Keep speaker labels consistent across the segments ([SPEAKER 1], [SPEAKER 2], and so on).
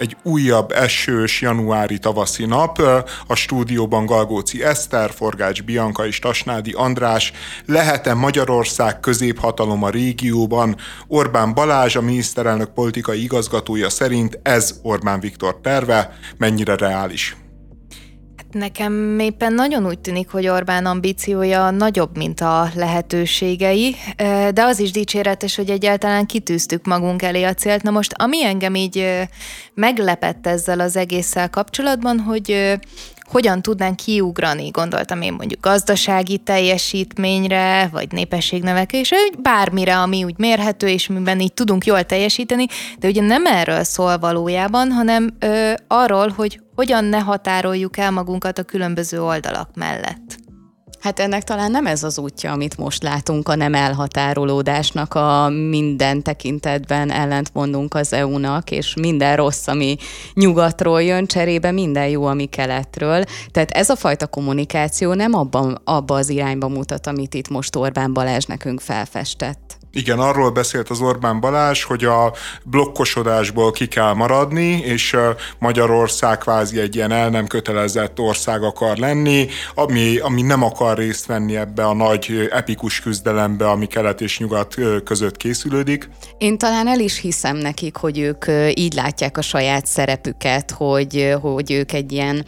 [SPEAKER 1] egy újabb esős januári tavaszi nap. A stúdióban Galgóci Eszter, Forgács Bianka és Tasnádi András. Lehet-e Magyarország középhatalom a régióban? Orbán Balázs, a miniszterelnök politikai igazgatója szerint ez Orbán Viktor terve. Mennyire reális?
[SPEAKER 2] Nekem éppen nagyon úgy tűnik, hogy Orbán ambíciója nagyobb, mint a lehetőségei, de az is dicséretes, hogy egyáltalán kitűztük magunk elé a célt. Na most, ami engem így meglepett ezzel az egésszel kapcsolatban, hogy hogyan tudnánk kiugrani, gondoltam én mondjuk gazdasági teljesítményre, vagy népességnövekedésre, bármire, ami úgy mérhető, és miben így tudunk jól teljesíteni, de ugye nem erről szól valójában, hanem ö, arról, hogy hogyan ne határoljuk el magunkat a különböző oldalak mellett.
[SPEAKER 3] Hát ennek talán nem ez az útja, amit most látunk, a nem elhatárolódásnak, a minden tekintetben ellentmondunk az EU-nak, és minden rossz, ami nyugatról jön, cserébe minden jó, ami keletről. Tehát ez a fajta kommunikáció nem abban, abba az irányba mutat, amit itt most Orbán Balázs nekünk felfestett.
[SPEAKER 1] Igen, arról beszélt az Orbán Balázs, hogy a blokkosodásból ki kell maradni, és Magyarország kvázi egy ilyen el nem kötelezett ország akar lenni, ami, ami nem akar részt venni ebbe a nagy epikus küzdelembe, ami kelet és nyugat között készülődik.
[SPEAKER 3] Én talán el is hiszem nekik, hogy ők így látják a saját szerepüket, hogy, hogy ők egy ilyen,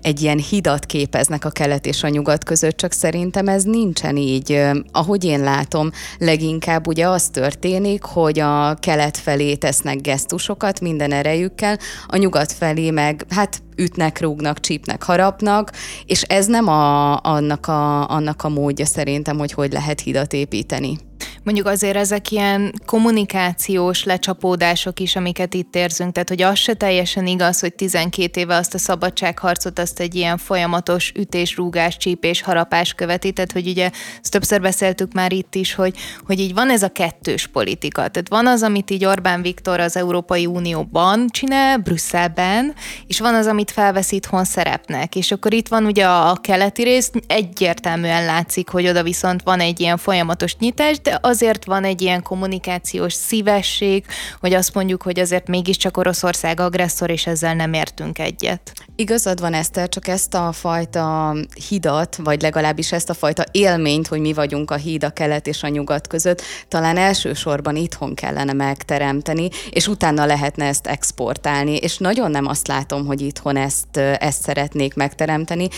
[SPEAKER 3] egy ilyen hidat képeznek a kelet és a nyugat között, csak szerintem ez nincsen így. Ahogy én látom, leginkább ugye az történik, hogy a kelet felé tesznek gesztusokat minden erejükkel, a nyugat felé meg hát ütnek, rúgnak, csípnek, harapnak, és ez nem a, annak, a, annak a módja szerintem, hogy hogy lehet hidat építeni.
[SPEAKER 2] Mondjuk azért ezek ilyen kommunikációs lecsapódások is, amiket itt érzünk, tehát hogy az se teljesen igaz, hogy 12 éve azt a szabadságharcot azt egy ilyen folyamatos ütés, rúgás, csípés, harapás követi, tehát hogy ugye ezt többször beszéltük már itt is, hogy, hogy így van ez a kettős politika, tehát van az, amit így Orbán Viktor az Európai Unióban csinál, Brüsszelben, és van az, amit felvesz itthon szerepnek, és akkor itt van ugye a, keleti rész, egyértelműen látszik, hogy oda viszont van egy ilyen folyamatos nyitás, de azért van egy ilyen kommunikációs szívesség, hogy azt mondjuk, hogy azért mégiscsak Oroszország agresszor, és ezzel nem értünk egyet.
[SPEAKER 3] Igazad van, Eszter, csak ezt a fajta hidat, vagy legalábbis ezt a fajta élményt, hogy mi vagyunk a híd a kelet és a nyugat között, talán elsősorban itthon kellene megteremteni, és utána lehetne ezt exportálni, és nagyon nem azt látom, hogy itthon ezt, ezt szeretnék megteremteni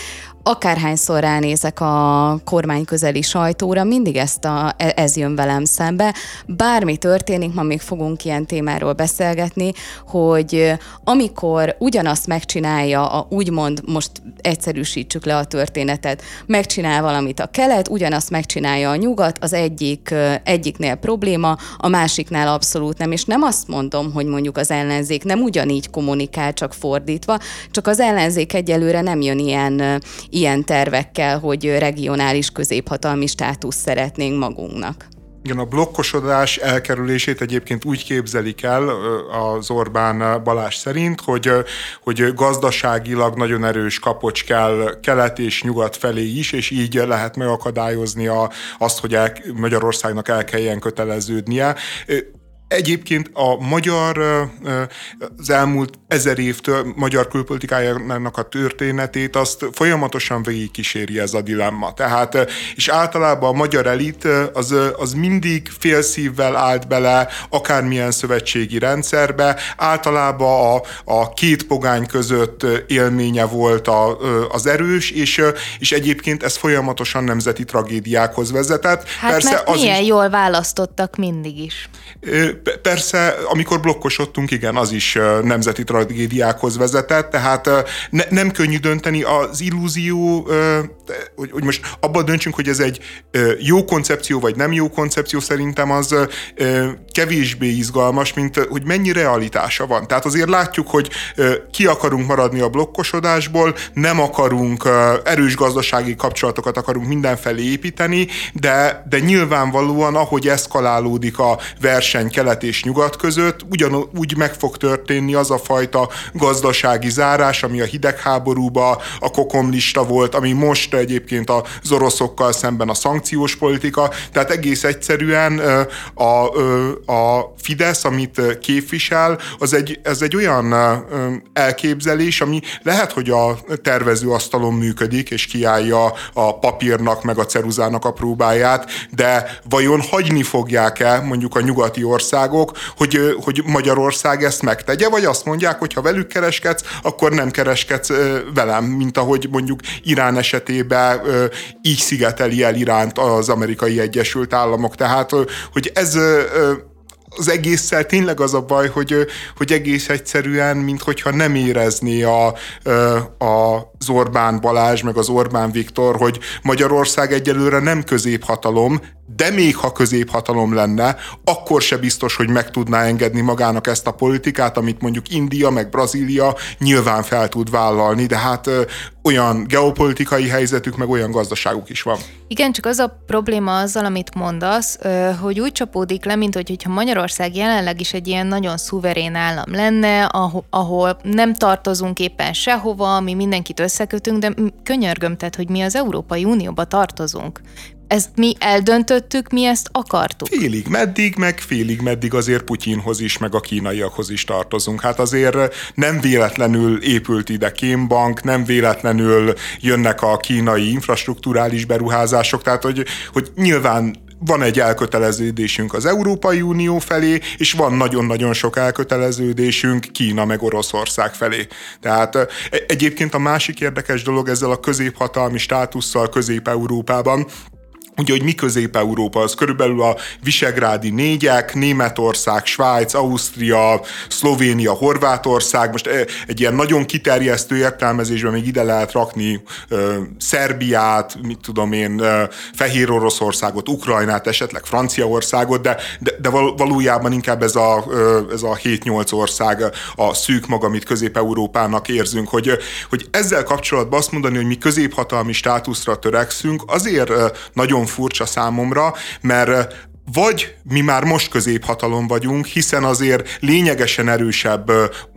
[SPEAKER 3] akárhányszor ránézek a kormány közeli sajtóra, mindig ezt a, e, ez jön velem szembe. Bármi történik, ma még fogunk ilyen témáról beszélgetni, hogy amikor ugyanazt megcsinálja, a, úgymond most egyszerűsítsük le a történetet, megcsinál valamit a kelet, ugyanazt megcsinálja a nyugat, az egyik egyiknél probléma, a másiknál abszolút nem, és nem azt mondom, hogy mondjuk az ellenzék nem ugyanígy kommunikál, csak fordítva, csak az ellenzék egyelőre nem jön ilyen, ilyen tervekkel, hogy regionális középhatalmi státusz szeretnénk magunknak.
[SPEAKER 1] Igen, a blokkosodás elkerülését egyébként úgy képzelik el az Orbán Balás szerint, hogy, hogy gazdaságilag nagyon erős kapocs kell kelet és nyugat felé is, és így lehet megakadályozni a, azt, hogy el, Magyarországnak el kelljen köteleződnie. Egyébként a magyar, az elmúlt ezer évtől magyar külpolitikájának a történetét azt folyamatosan végig kíséri ez a dilemma. Tehát, és általában a magyar elit az, az mindig félszívvel állt bele akármilyen szövetségi rendszerbe, általában a, a két pogány között élménye volt a, az erős, és, és egyébként ez folyamatosan nemzeti tragédiákhoz vezetett.
[SPEAKER 2] Hát Persze mert az milyen is, jól választottak mindig is.
[SPEAKER 1] Persze, amikor blokkosodtunk, igen, az is nemzeti tragédiákhoz vezetett, tehát ne, nem könnyű dönteni az illúzió, hogy, hogy most abban döntsünk, hogy ez egy jó koncepció, vagy nem jó koncepció, szerintem az kevésbé izgalmas, mint hogy mennyi realitása van. Tehát azért látjuk, hogy ki akarunk maradni a blokkosodásból, nem akarunk erős gazdasági kapcsolatokat akarunk mindenfelé építeni, de, de nyilvánvalóan, ahogy eszkalálódik a verseny kelet és nyugat között, ugyanúgy meg fog történni az a fajta gazdasági zárás, ami a hidegháborúba a kokomlista volt, ami most egyébként az oroszokkal szemben a szankciós politika, tehát egész egyszerűen a, a Fidesz, amit képvisel, az egy, ez egy olyan elképzelés, ami lehet, hogy a tervezőasztalon működik, és kiállja a papírnak, meg a ceruzának a próbáját, de vajon hagyni fogják-e mondjuk a nyugati országok, hogy, hogy Magyarország ezt megtegye, vagy azt mondják, hogy ha velük kereskedsz, akkor nem kereskedsz velem, mint ahogy mondjuk Irán esetében így szigeteli el Iránt az amerikai Egyesült Államok. Tehát, hogy ez az egésszel tényleg az a baj, hogy, hogy egész egyszerűen, minthogyha nem érezné a, a, az Orbán Balázs, meg az Orbán Viktor, hogy Magyarország egyelőre nem középhatalom, de még ha középhatalom lenne, akkor se biztos, hogy meg tudná engedni magának ezt a politikát, amit mondjuk India meg Brazília nyilván fel tud vállalni, de hát olyan geopolitikai helyzetük, meg olyan gazdaságuk is van.
[SPEAKER 2] Igen, csak az a probléma azzal, amit mondasz, hogy úgy csapódik le, mint hogyha Magyarország jelenleg is egy ilyen nagyon szuverén állam lenne, ahol nem tartozunk éppen sehova, mi mindenkit összekötünk, de könyörgöm, tehát, hogy mi az Európai Unióba tartozunk ezt mi eldöntöttük, mi ezt akartuk.
[SPEAKER 1] Félig meddig, meg félig meddig azért Putyinhoz is, meg a kínaiakhoz is tartozunk. Hát azért nem véletlenül épült ide Kémbank, nem véletlenül jönnek a kínai infrastruktúrális beruházások, tehát hogy, hogy nyilván van egy elköteleződésünk az Európai Unió felé, és van nagyon-nagyon sok elköteleződésünk Kína meg Oroszország felé. Tehát e, egyébként a másik érdekes dolog ezzel a középhatalmi státusszal Közép-Európában, Ugye, hogy mi Közép-Európa, az körülbelül a Visegrádi négyek, Németország, Svájc, Ausztria, Szlovénia, Horvátország, most egy ilyen nagyon kiterjesztő értelmezésben még ide lehet rakni ö, Szerbiát, mit tudom én, ö, Fehér Oroszországot, Ukrajnát, esetleg Franciaországot, de, de, de valójában inkább ez a, ö, ez a 7-8 ország a szűk maga, amit Közép-Európának érzünk, hogy, hogy ezzel kapcsolatban azt mondani, hogy mi középhatalmi státuszra törekszünk, azért nagyon furcsa számomra, mert vagy mi már most középhatalom vagyunk, hiszen azért lényegesen erősebb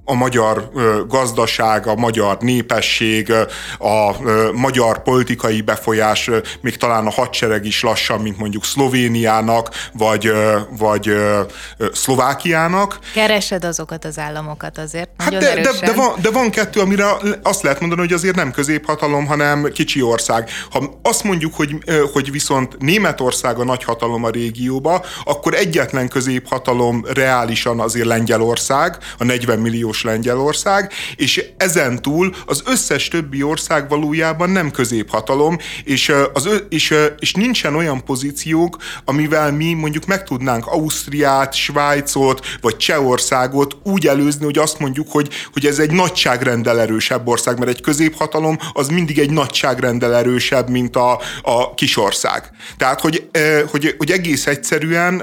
[SPEAKER 1] a magyar gazdaság, a magyar népesség, a magyar politikai befolyás, még talán a hadsereg is lassan, mint mondjuk Szlovéniának, vagy, vagy Szlovákiának.
[SPEAKER 2] Keresed azokat az államokat azért
[SPEAKER 1] hát de, de, de, van, de van kettő, amire azt lehet mondani, hogy azért nem középhatalom, hanem kicsi ország. Ha azt mondjuk, hogy, hogy viszont Németország a nagyhatalom a régióba, akkor egyetlen középhatalom reálisan azért Lengyelország, a 40 millió milliós Lengyelország, és ezen túl az összes többi ország valójában nem középhatalom, és, az, és, és nincsen olyan pozíciók, amivel mi mondjuk meg tudnánk Ausztriát, Svájcot, vagy Csehországot úgy előzni, hogy azt mondjuk, hogy, hogy ez egy nagyságrendel erősebb ország, mert egy középhatalom az mindig egy nagyságrendel erősebb, mint a, a kisország. Tehát, hogy, hogy, hogy egész egyszerűen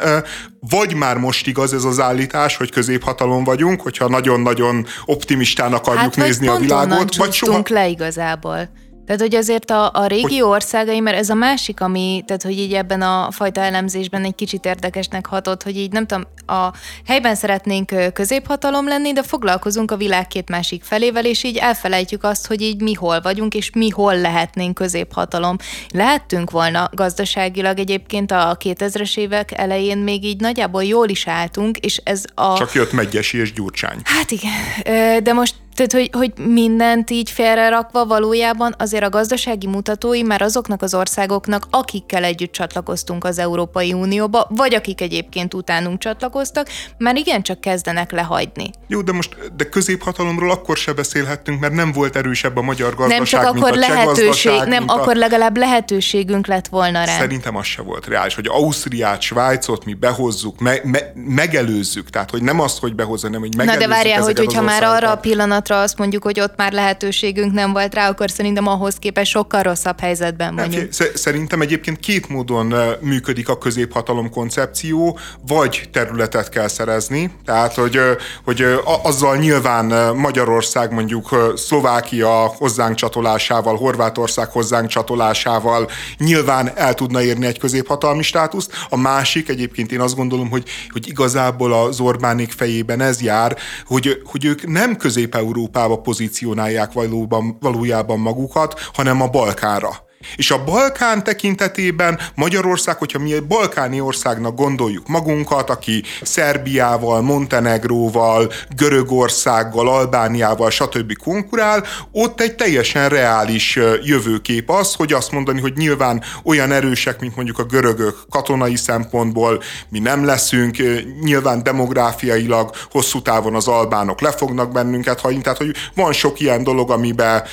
[SPEAKER 1] vagy már most igaz ez az állítás, hogy középhatalom vagyunk, hogyha nagyon-nagyon optimistán akarjuk hát, nézni a világot,
[SPEAKER 2] vagy soha... le igazából. Tehát, hogy azért a, a régió hogy... országai, mert ez a másik, ami, tehát, hogy így ebben a fajta elemzésben egy kicsit érdekesnek hatott, hogy így nem tudom, a helyben szeretnénk középhatalom lenni, de foglalkozunk a világ két másik felével, és így elfelejtjük azt, hogy így mi hol vagyunk, és mi hol lehetnénk középhatalom. Lehettünk volna gazdaságilag egyébként a 2000-es évek elején még így nagyjából jól is álltunk, és ez a...
[SPEAKER 1] Csak jött Megyesi és Gyurcsány.
[SPEAKER 2] Hát igen, de most tehát, hogy, hogy mindent így félrerakva valójában azért a gazdasági mutatói már azoknak az országoknak, akikkel együtt csatlakoztunk az Európai Unióba, vagy akik egyébként utánunk csatlakoztak, már igencsak kezdenek lehagyni.
[SPEAKER 1] Jó, de most de középhatalomról akkor se beszélhettünk, mert nem volt erősebb a magyar gazdaság,
[SPEAKER 2] Nem csak
[SPEAKER 1] akkor
[SPEAKER 2] mint a lehetőség, nem, a... akkor legalább lehetőségünk lett volna rá.
[SPEAKER 1] Szerintem az se volt reális, hogy Ausztriát, Svájcot mi behozzuk, me, me, megelőzzük, tehát hogy nem azt, hogy behozzuk, hanem hogy megelőzzük
[SPEAKER 2] Na de várjál, hogy, hogyha már arra a pillanat pillanatra azt mondjuk, hogy ott már lehetőségünk nem volt rá, akkor szerintem ahhoz képest sokkal rosszabb helyzetben vagyunk.
[SPEAKER 1] Szerintem egyébként két módon működik a középhatalom koncepció, vagy területet kell szerezni, tehát hogy, hogy azzal nyilván Magyarország mondjuk Szlovákia hozzánk csatolásával, Horvátország hozzánk csatolásával nyilván el tudna érni egy középhatalmi státuszt. A másik egyébként én azt gondolom, hogy, hogy igazából az Orbánék fejében ez jár, hogy, hogy ők nem közép Európába pozícionálják valóban, valójában magukat, hanem a Balkánra. És a Balkán tekintetében Magyarország, hogyha mi egy balkáni országnak gondoljuk magunkat, aki Szerbiával, Montenegróval, Görögországgal, Albániával, stb. konkurál, ott egy teljesen reális jövőkép az, hogy azt mondani, hogy nyilván olyan erősek, mint mondjuk a görögök katonai szempontból mi nem leszünk, nyilván demográfiailag hosszú távon az albánok le fognak bennünket hagyni, tehát hogy van sok ilyen dolog, amiben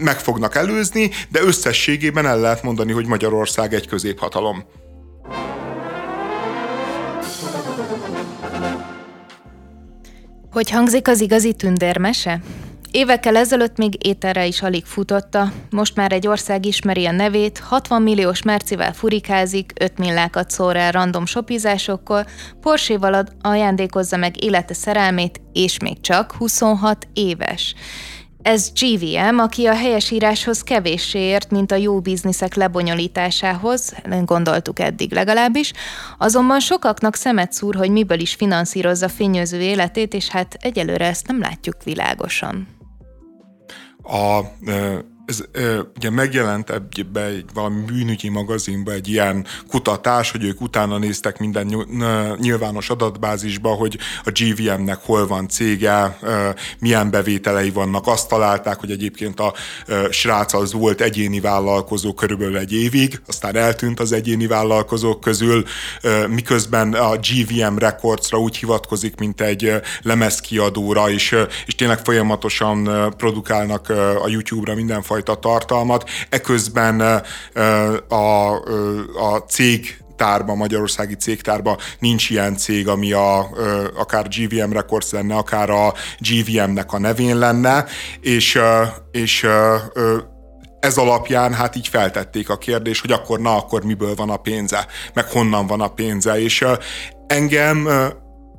[SPEAKER 1] meg fognak előzni, de összességében el lehet mondani, hogy Magyarország egy középhatalom.
[SPEAKER 2] Hogy hangzik az igazi tündérmese? Évekkel ezelőtt még ételre is alig futotta, most már egy ország ismeri a nevét, 60 milliós mercivel furikázik, 5 millákat szór el random shopizásokkal, Porsche-val ajándékozza meg élete szerelmét, és még csak 26 éves. Ez GVM, aki a helyesíráshoz kevéssé ért, mint a jó bizniszek lebonyolításához, gondoltuk eddig legalábbis, azonban sokaknak szemet szúr, hogy miből is finanszírozza fényőző életét, és hát egyelőre ezt nem látjuk világosan.
[SPEAKER 1] A ez ugye megjelent ebbe egy valami bűnügyi magazinba egy ilyen kutatás, hogy ők utána néztek minden nyilvános adatbázisba, hogy a GVM-nek hol van cége, milyen bevételei vannak. Azt találták, hogy egyébként a srác az volt egyéni vállalkozó körülbelül egy évig, aztán eltűnt az egyéni vállalkozók közül, miközben a GVM Recordsra úgy hivatkozik, mint egy lemezkiadóra, és, és tényleg folyamatosan produkálnak a YouTube-ra mindenfajta fajta tartalmat, eközben a, a cég tárba, magyarországi cégtárba nincs ilyen cég, ami a, akár GVM Records lenne, akár a GVM-nek a nevén lenne, és, és ez alapján hát így feltették a kérdést, hogy akkor na, akkor miből van a pénze, meg honnan van a pénze, és engem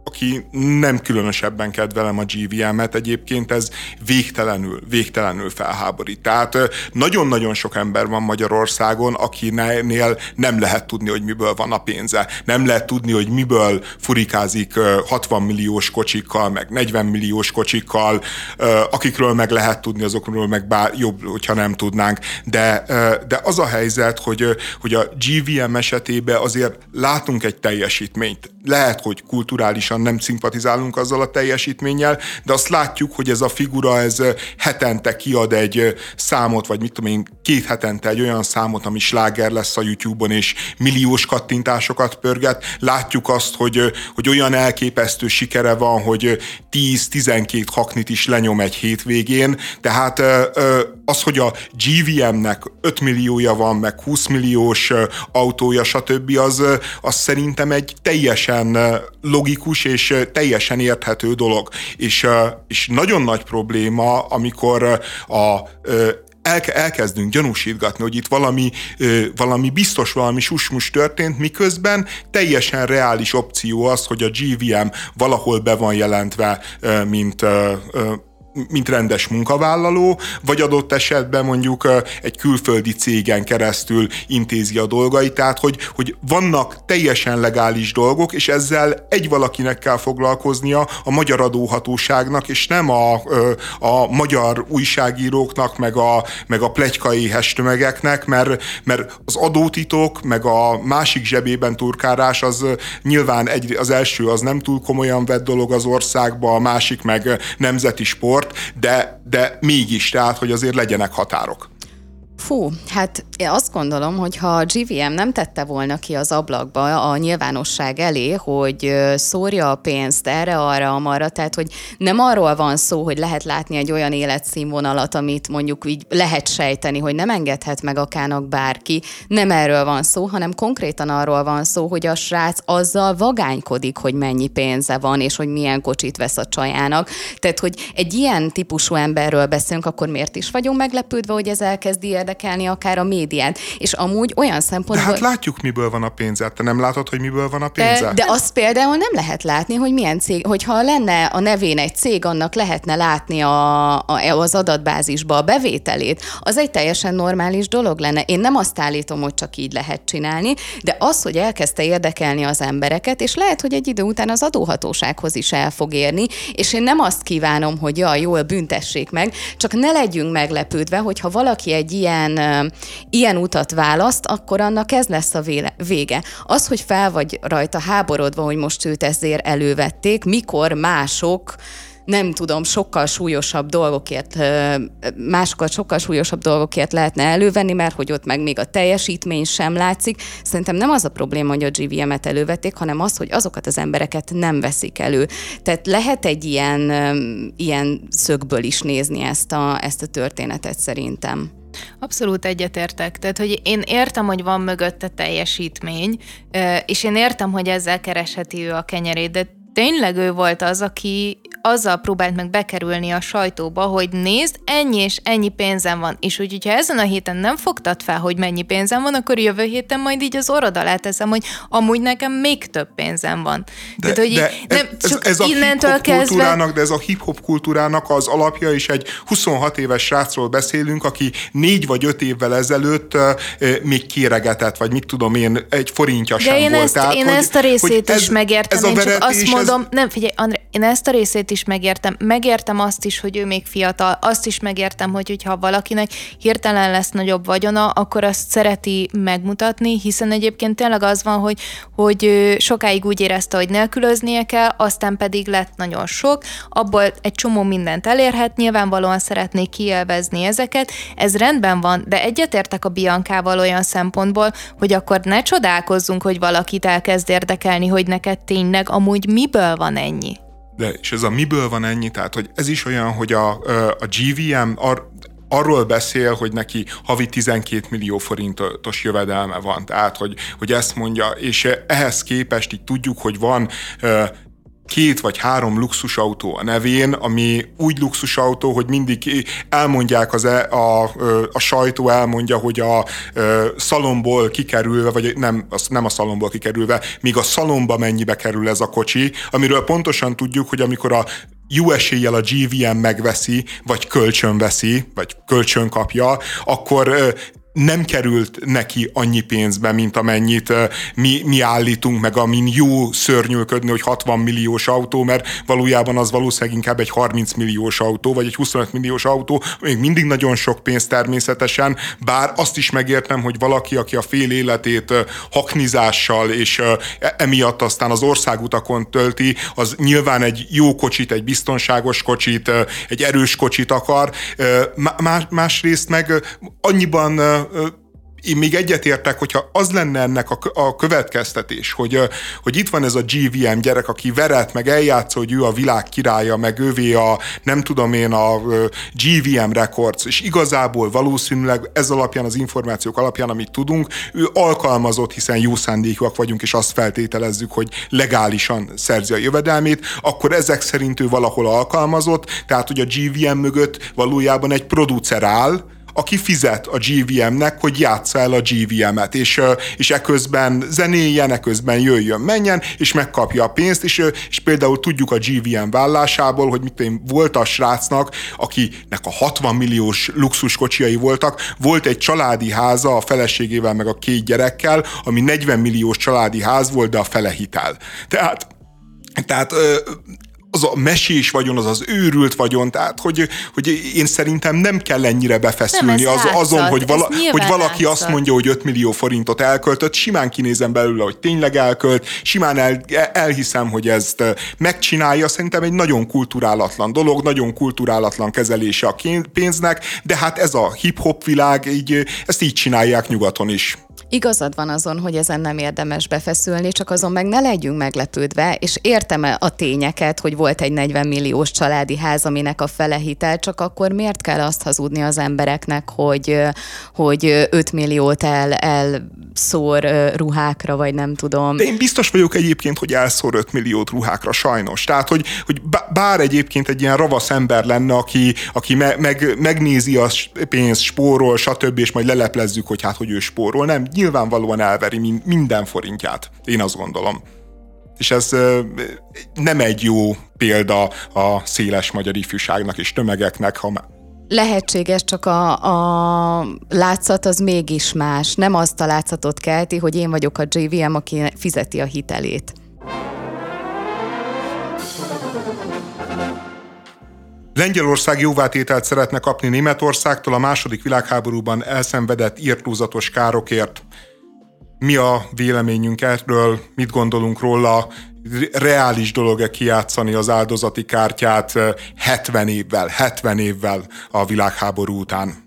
[SPEAKER 1] aki nem különösebben kedvelem a GVM-et, egyébként ez végtelenül, végtelenül felháborít. Tehát nagyon-nagyon sok ember van Magyarországon, akinél nem lehet tudni, hogy miből van a pénze. Nem lehet tudni, hogy miből furikázik 60 milliós kocsikkal, meg 40 milliós kocsikkal, akikről meg lehet tudni, azokról meg bár jobb, hogyha nem tudnánk. De, de az a helyzet, hogy, hogy a GVM esetében azért látunk egy teljesítményt. Lehet, hogy kulturálisan biztosan nem szimpatizálunk azzal a teljesítménnyel, de azt látjuk, hogy ez a figura ez hetente kiad egy számot, vagy mit tudom én, két hetente egy olyan számot, ami sláger lesz a YouTube-on, és milliós kattintásokat pörget. Látjuk azt, hogy, hogy olyan elképesztő sikere van, hogy 10-12 haknit is lenyom egy hétvégén, tehát az, hogy a GVM-nek 5 milliója van, meg 20 milliós autója, stb., az, az szerintem egy teljesen logikus és teljesen érthető dolog. És, és nagyon nagy probléma, amikor a elkezdünk gyanúsítgatni, hogy itt valami, valami biztos valami susmus történt, miközben teljesen reális opció az, hogy a GVM valahol be van jelentve, mint mint rendes munkavállaló, vagy adott esetben mondjuk egy külföldi cégen keresztül intézi a dolgait, tehát hogy, hogy vannak teljesen legális dolgok, és ezzel egy valakinek kell foglalkoznia a magyar adóhatóságnak, és nem a, a magyar újságíróknak, meg a, meg a plegykai tömegeknek, mert, mert az adótitok, meg a másik zsebében turkárás az nyilván egy, az első az nem túl komolyan vett dolog az országba, a másik meg nemzeti sport, de, de mégis, tehát, hogy azért legyenek határok.
[SPEAKER 3] Fú, hát én azt gondolom, hogy ha a GVM nem tette volna ki az ablakba a nyilvánosság elé, hogy szórja a pénzt erre, arra, amarra, tehát hogy nem arról van szó, hogy lehet látni egy olyan életszínvonalat, amit mondjuk így lehet sejteni, hogy nem engedhet meg akának bárki, nem erről van szó, hanem konkrétan arról van szó, hogy a srác azzal vagánykodik, hogy mennyi pénze van, és hogy milyen kocsit vesz a csajának. Tehát, hogy egy ilyen típusú emberről beszélünk, akkor miért is vagyunk meglepődve, hogy ez elkezdi érdekelni akár a médiát. És amúgy olyan szempontból...
[SPEAKER 1] De hát látjuk, miből van a pénze. Te nem látod, hogy miből van a pénze?
[SPEAKER 3] De, de azt például nem lehet látni, hogy milyen cég, hogyha lenne a nevén egy cég, annak lehetne látni a, a, az adatbázisba a bevételét, az egy teljesen normális dolog lenne. Én nem azt állítom, hogy csak így lehet csinálni, de az, hogy elkezdte érdekelni az embereket, és lehet, hogy egy idő után az adóhatósághoz is el fog érni, és én nem azt kívánom, hogy jaj, jól büntessék meg, csak ne legyünk meglepődve, hogyha valaki egy ilyen ilyen, ilyen utat választ, akkor annak ez lesz a vége. Az, hogy fel vagy rajta háborodva, hogy most őt ezért elővették, mikor mások nem tudom, sokkal súlyosabb dolgokért, másokat sokkal súlyosabb dolgokért lehetne elővenni, mert hogy ott meg még a teljesítmény sem látszik. Szerintem nem az a probléma, hogy a GVM-et elővették, hanem az, hogy azokat az embereket nem veszik elő. Tehát lehet egy ilyen, ilyen szögből is nézni ezt a, ezt a történetet szerintem.
[SPEAKER 2] Abszolút egyetértek. Tehát, hogy én értem, hogy van mögötte teljesítmény, és én értem, hogy ezzel keresheti ő a kenyerét, de tényleg ő volt az, aki azzal próbált meg bekerülni a sajtóba, hogy nézd, ennyi és ennyi pénzem van. És úgy, hogyha ezen a héten nem fogtad fel, hogy mennyi pénzem van, akkor jövő héten majd így az orrod alá teszem, hogy amúgy nekem még több pénzem van.
[SPEAKER 1] De, Tehát, hogy de nem, ez, csak ez a hip-hop kezdve... de ez a hip-hop kultúrának az alapja, és egy 26 éves srácról beszélünk, aki négy vagy öt évvel ezelőtt uh, még kéregetett, vagy mit tudom én, egy forintja
[SPEAKER 2] de
[SPEAKER 1] sem
[SPEAKER 2] én
[SPEAKER 1] volt.
[SPEAKER 2] Ezt, Tehát, én hogy, ezt a részét is ez, megértem, ez a csak azt mondom, ez... nem figyelj, André, én ezt a részét is megértem. Megértem azt is, hogy ő még fiatal, azt is megértem, hogy hogyha valakinek hirtelen lesz nagyobb vagyona, akkor azt szereti megmutatni, hiszen egyébként tényleg az van, hogy, hogy sokáig úgy érezte, hogy nélkülöznie kell, aztán pedig lett nagyon sok, abból egy csomó mindent elérhet, nyilvánvalóan szeretné kielvezni ezeket, ez rendben van, de egyetértek a Biankával olyan szempontból, hogy akkor ne csodálkozzunk, hogy valakit elkezd érdekelni, hogy neked tényleg amúgy miből van ennyi.
[SPEAKER 1] De, és ez a miből van ennyi? Tehát, hogy ez is olyan, hogy a, a GVM ar, arról beszél, hogy neki havi 12 millió forintos jövedelme van. Tehát, hogy, hogy ezt mondja, és ehhez képest így tudjuk, hogy van két vagy három luxusautó a nevén, ami úgy luxusautó, hogy mindig elmondják az e, a, a sajtó elmondja, hogy a, a szalomból kikerülve, vagy nem, nem a szalomból kikerülve, míg a szalomba mennyibe kerül ez a kocsi, amiről pontosan tudjuk, hogy amikor a jó eséllyel a GVM megveszi, vagy kölcsön veszi, vagy kölcsön kapja, akkor nem került neki annyi pénzbe, mint amennyit mi, mi állítunk meg, amin jó szörnyülködni, hogy 60 milliós autó, mert valójában az valószínűleg inkább egy 30 milliós autó, vagy egy 25 milliós autó, még mindig nagyon sok pénz természetesen, bár azt is megértem, hogy valaki, aki a fél életét haknizással és e, emiatt aztán az országutakon tölti, az nyilván egy jó kocsit, egy biztonságos kocsit, egy erős kocsit akar. Más, másrészt meg annyiban én még egyetértek, hogyha az lenne ennek a, következtetés, hogy, hogy itt van ez a GVM gyerek, aki veret, meg eljátszó, hogy ő a világ királya, meg ővé a, nem tudom én, a GVM Records, és igazából valószínűleg ez alapján, az információk alapján, amit tudunk, ő alkalmazott, hiszen jó szándékúak vagyunk, és azt feltételezzük, hogy legálisan szerzi a jövedelmét, akkor ezek szerint ő valahol alkalmazott, tehát hogy a GVM mögött valójában egy producer áll, aki fizet a GVM-nek, hogy játsza el a GVM-et, és, és eközben zenéjen, eközben jöjjön, menjen, és megkapja a pénzt, és, és például tudjuk a GVM vállásából, hogy mit én, volt a srácnak, akinek a 60 milliós luxuskocsiai voltak, volt egy családi háza a feleségével, meg a két gyerekkel, ami 40 milliós családi ház volt, de a fele hitel. Tehát tehát az a mesés vagyon, az az őrült vagyon, tehát hogy, hogy én szerintem nem kell ennyire befeszülni
[SPEAKER 2] nem,
[SPEAKER 1] az, azon, hogy, vala, hogy valaki látszat. azt mondja, hogy 5 millió forintot elköltött, simán kinézem belőle, hogy tényleg elkölt, simán el, elhiszem, hogy ezt megcsinálja, szerintem egy nagyon kulturálatlan dolog, nagyon kulturálatlan kezelése a pénznek, de hát ez a hip-hop világ, így, ezt így csinálják nyugaton is.
[SPEAKER 3] Igazad van azon, hogy ezen nem érdemes befeszülni, csak azon meg ne legyünk meglepődve, és értem a tényeket, hogy volt egy 40 milliós családi ház, aminek a fele hitel, csak akkor miért kell azt hazudni az embereknek, hogy, hogy 5 milliót el, elszór ruhákra, vagy nem tudom.
[SPEAKER 1] De én biztos vagyok egyébként, hogy elszór 5 milliót ruhákra, sajnos. Tehát, hogy, hogy bár egyébként egy ilyen ravasz ember lenne, aki, aki me, meg, megnézi a pénzt, spórol, stb., és majd leleplezzük, hogy hát, hogy ő spórol. Nem, nyilvánvalóan elveri minden forintját. Én azt gondolom. És ez nem egy jó példa a széles magyar ifjúságnak és tömegeknek, ha
[SPEAKER 3] Lehetséges, csak a, a látszat az mégis más. Nem azt a látszatot kelti, hogy én vagyok a JVM, aki fizeti a hitelét.
[SPEAKER 1] Lengyelország jóvátételt szeretne kapni Németországtól a második világháborúban elszenvedett írtózatos károkért. Mi a véleményünk erről, mit gondolunk róla, reális dolog-e kijátszani az áldozati kártyát 70 évvel, 70 évvel a világháború után?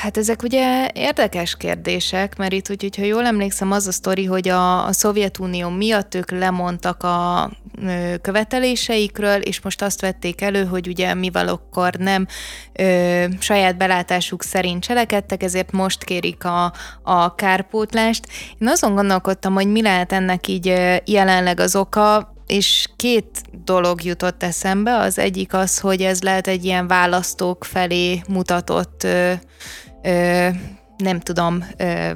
[SPEAKER 2] Hát ezek ugye érdekes kérdések, mert itt, hogyha jól emlékszem, az a sztori, hogy a, a Szovjetunió miatt ők lemondtak a ö, követeléseikről, és most azt vették elő, hogy ugye mivel akkor nem ö, saját belátásuk szerint cselekedtek, ezért most kérik a, a kárpótlást. Én azon gondolkodtam, hogy mi lehet ennek így jelenleg az oka, és két dolog jutott eszembe. Az egyik az, hogy ez lehet egy ilyen választók felé mutatott ö, ö, nem tudom, ö,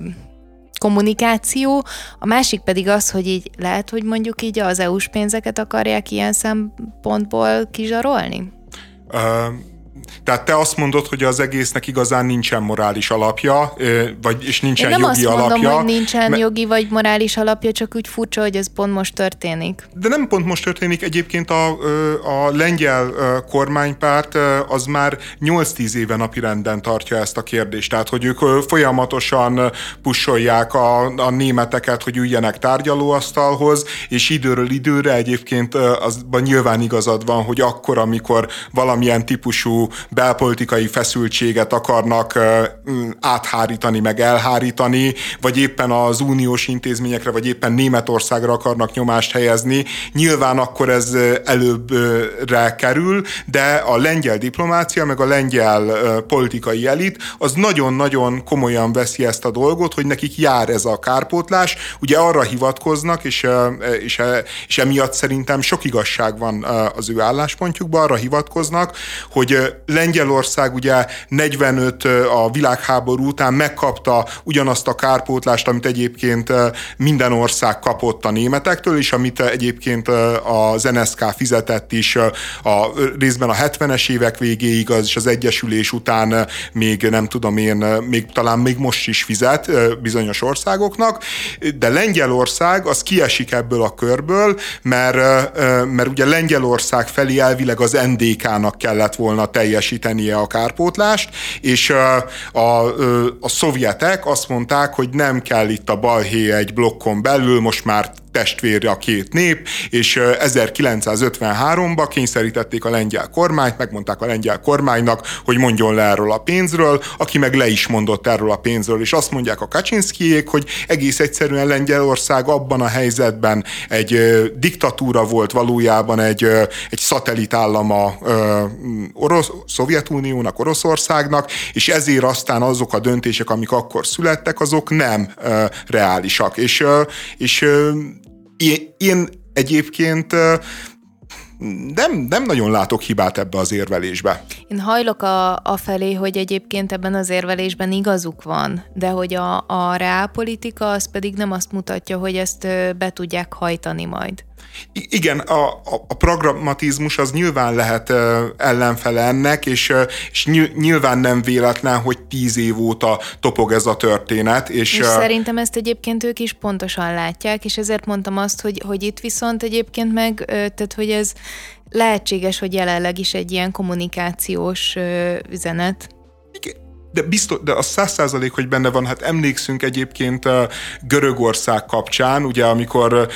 [SPEAKER 2] kommunikáció, a másik pedig az, hogy így lehet, hogy mondjuk így az EU-s pénzeket akarják ilyen szempontból kizsarolni?
[SPEAKER 1] Uh, tehát te azt mondod, hogy az egésznek igazán nincsen morális alapja, vagy és nincsen
[SPEAKER 2] Én nem
[SPEAKER 1] jogi
[SPEAKER 2] azt mondom,
[SPEAKER 1] alapja.
[SPEAKER 2] hogy nincsen mert... jogi vagy morális alapja, csak úgy furcsa, hogy ez pont most történik.
[SPEAKER 1] De nem pont most történik. Egyébként a, a lengyel kormánypárt az már 8-10 éve napirenden tartja ezt a kérdést. Tehát, hogy ők folyamatosan pusolják a, a németeket, hogy üljenek tárgyalóasztalhoz, és időről időre egyébként azban nyilván igazad van, hogy akkor, amikor valamilyen típusú belpolitikai feszültséget akarnak áthárítani, meg elhárítani, vagy éppen az uniós intézményekre, vagy éppen Németországra akarnak nyomást helyezni. Nyilván akkor ez előbbre kerül, de a lengyel diplomácia, meg a lengyel politikai elit az nagyon-nagyon komolyan veszi ezt a dolgot, hogy nekik jár ez a kárpótlás. Ugye arra hivatkoznak, és, és, és emiatt szerintem sok igazság van az ő álláspontjukban, arra hivatkoznak, hogy Lengyelország ugye 45 a világháború után megkapta ugyanazt a kárpótlást, amit egyébként minden ország kapott a németektől, és amit egyébként az NSK fizetett is a részben a 70-es évek végéig, az, és az Egyesülés után még nem tudom én, még talán még most is fizet bizonyos országoknak, de Lengyelország az kiesik ebből a körből, mert, mert ugye Lengyelország felé elvileg az NDK-nak kellett volna teljesítenie a kárpótlást, és a, a, a szovjetek azt mondták, hogy nem kell itt a balhé egy blokkon belül, most már testvérje a két nép, és 1953-ban kényszerítették a lengyel kormányt, megmondták a lengyel kormánynak, hogy mondjon le erről a pénzről, aki meg le is mondott erről a pénzről, és azt mondják a Kaczynszkijék, hogy egész egyszerűen Lengyelország abban a helyzetben egy diktatúra volt valójában egy, egy szatellitállama orosz, Szovjetuniónak, Oroszországnak, és ezért aztán azok a döntések, amik akkor születtek, azok nem reálisak. És, és én egyébként nem, nem nagyon látok hibát ebbe az érvelésbe.
[SPEAKER 2] Én hajlok a, a felé, hogy egyébként ebben az érvelésben igazuk van, de hogy a, a reálpolitika az pedig nem azt mutatja, hogy ezt be tudják hajtani majd.
[SPEAKER 1] Igen, a, a, a pragmatizmus az nyilván lehet ellenfele ennek, és, és nyilván nem véletlen, hogy tíz év óta topog ez a történet. És,
[SPEAKER 2] és szerintem ezt egyébként ők is pontosan látják, és ezért mondtam azt, hogy, hogy itt viszont egyébként meg, tehát hogy ez lehetséges, hogy jelenleg is egy ilyen kommunikációs üzenet.
[SPEAKER 1] Igen de, biztos, de a száz százalék, hogy benne van, hát emlékszünk egyébként Görögország kapcsán, ugye amikor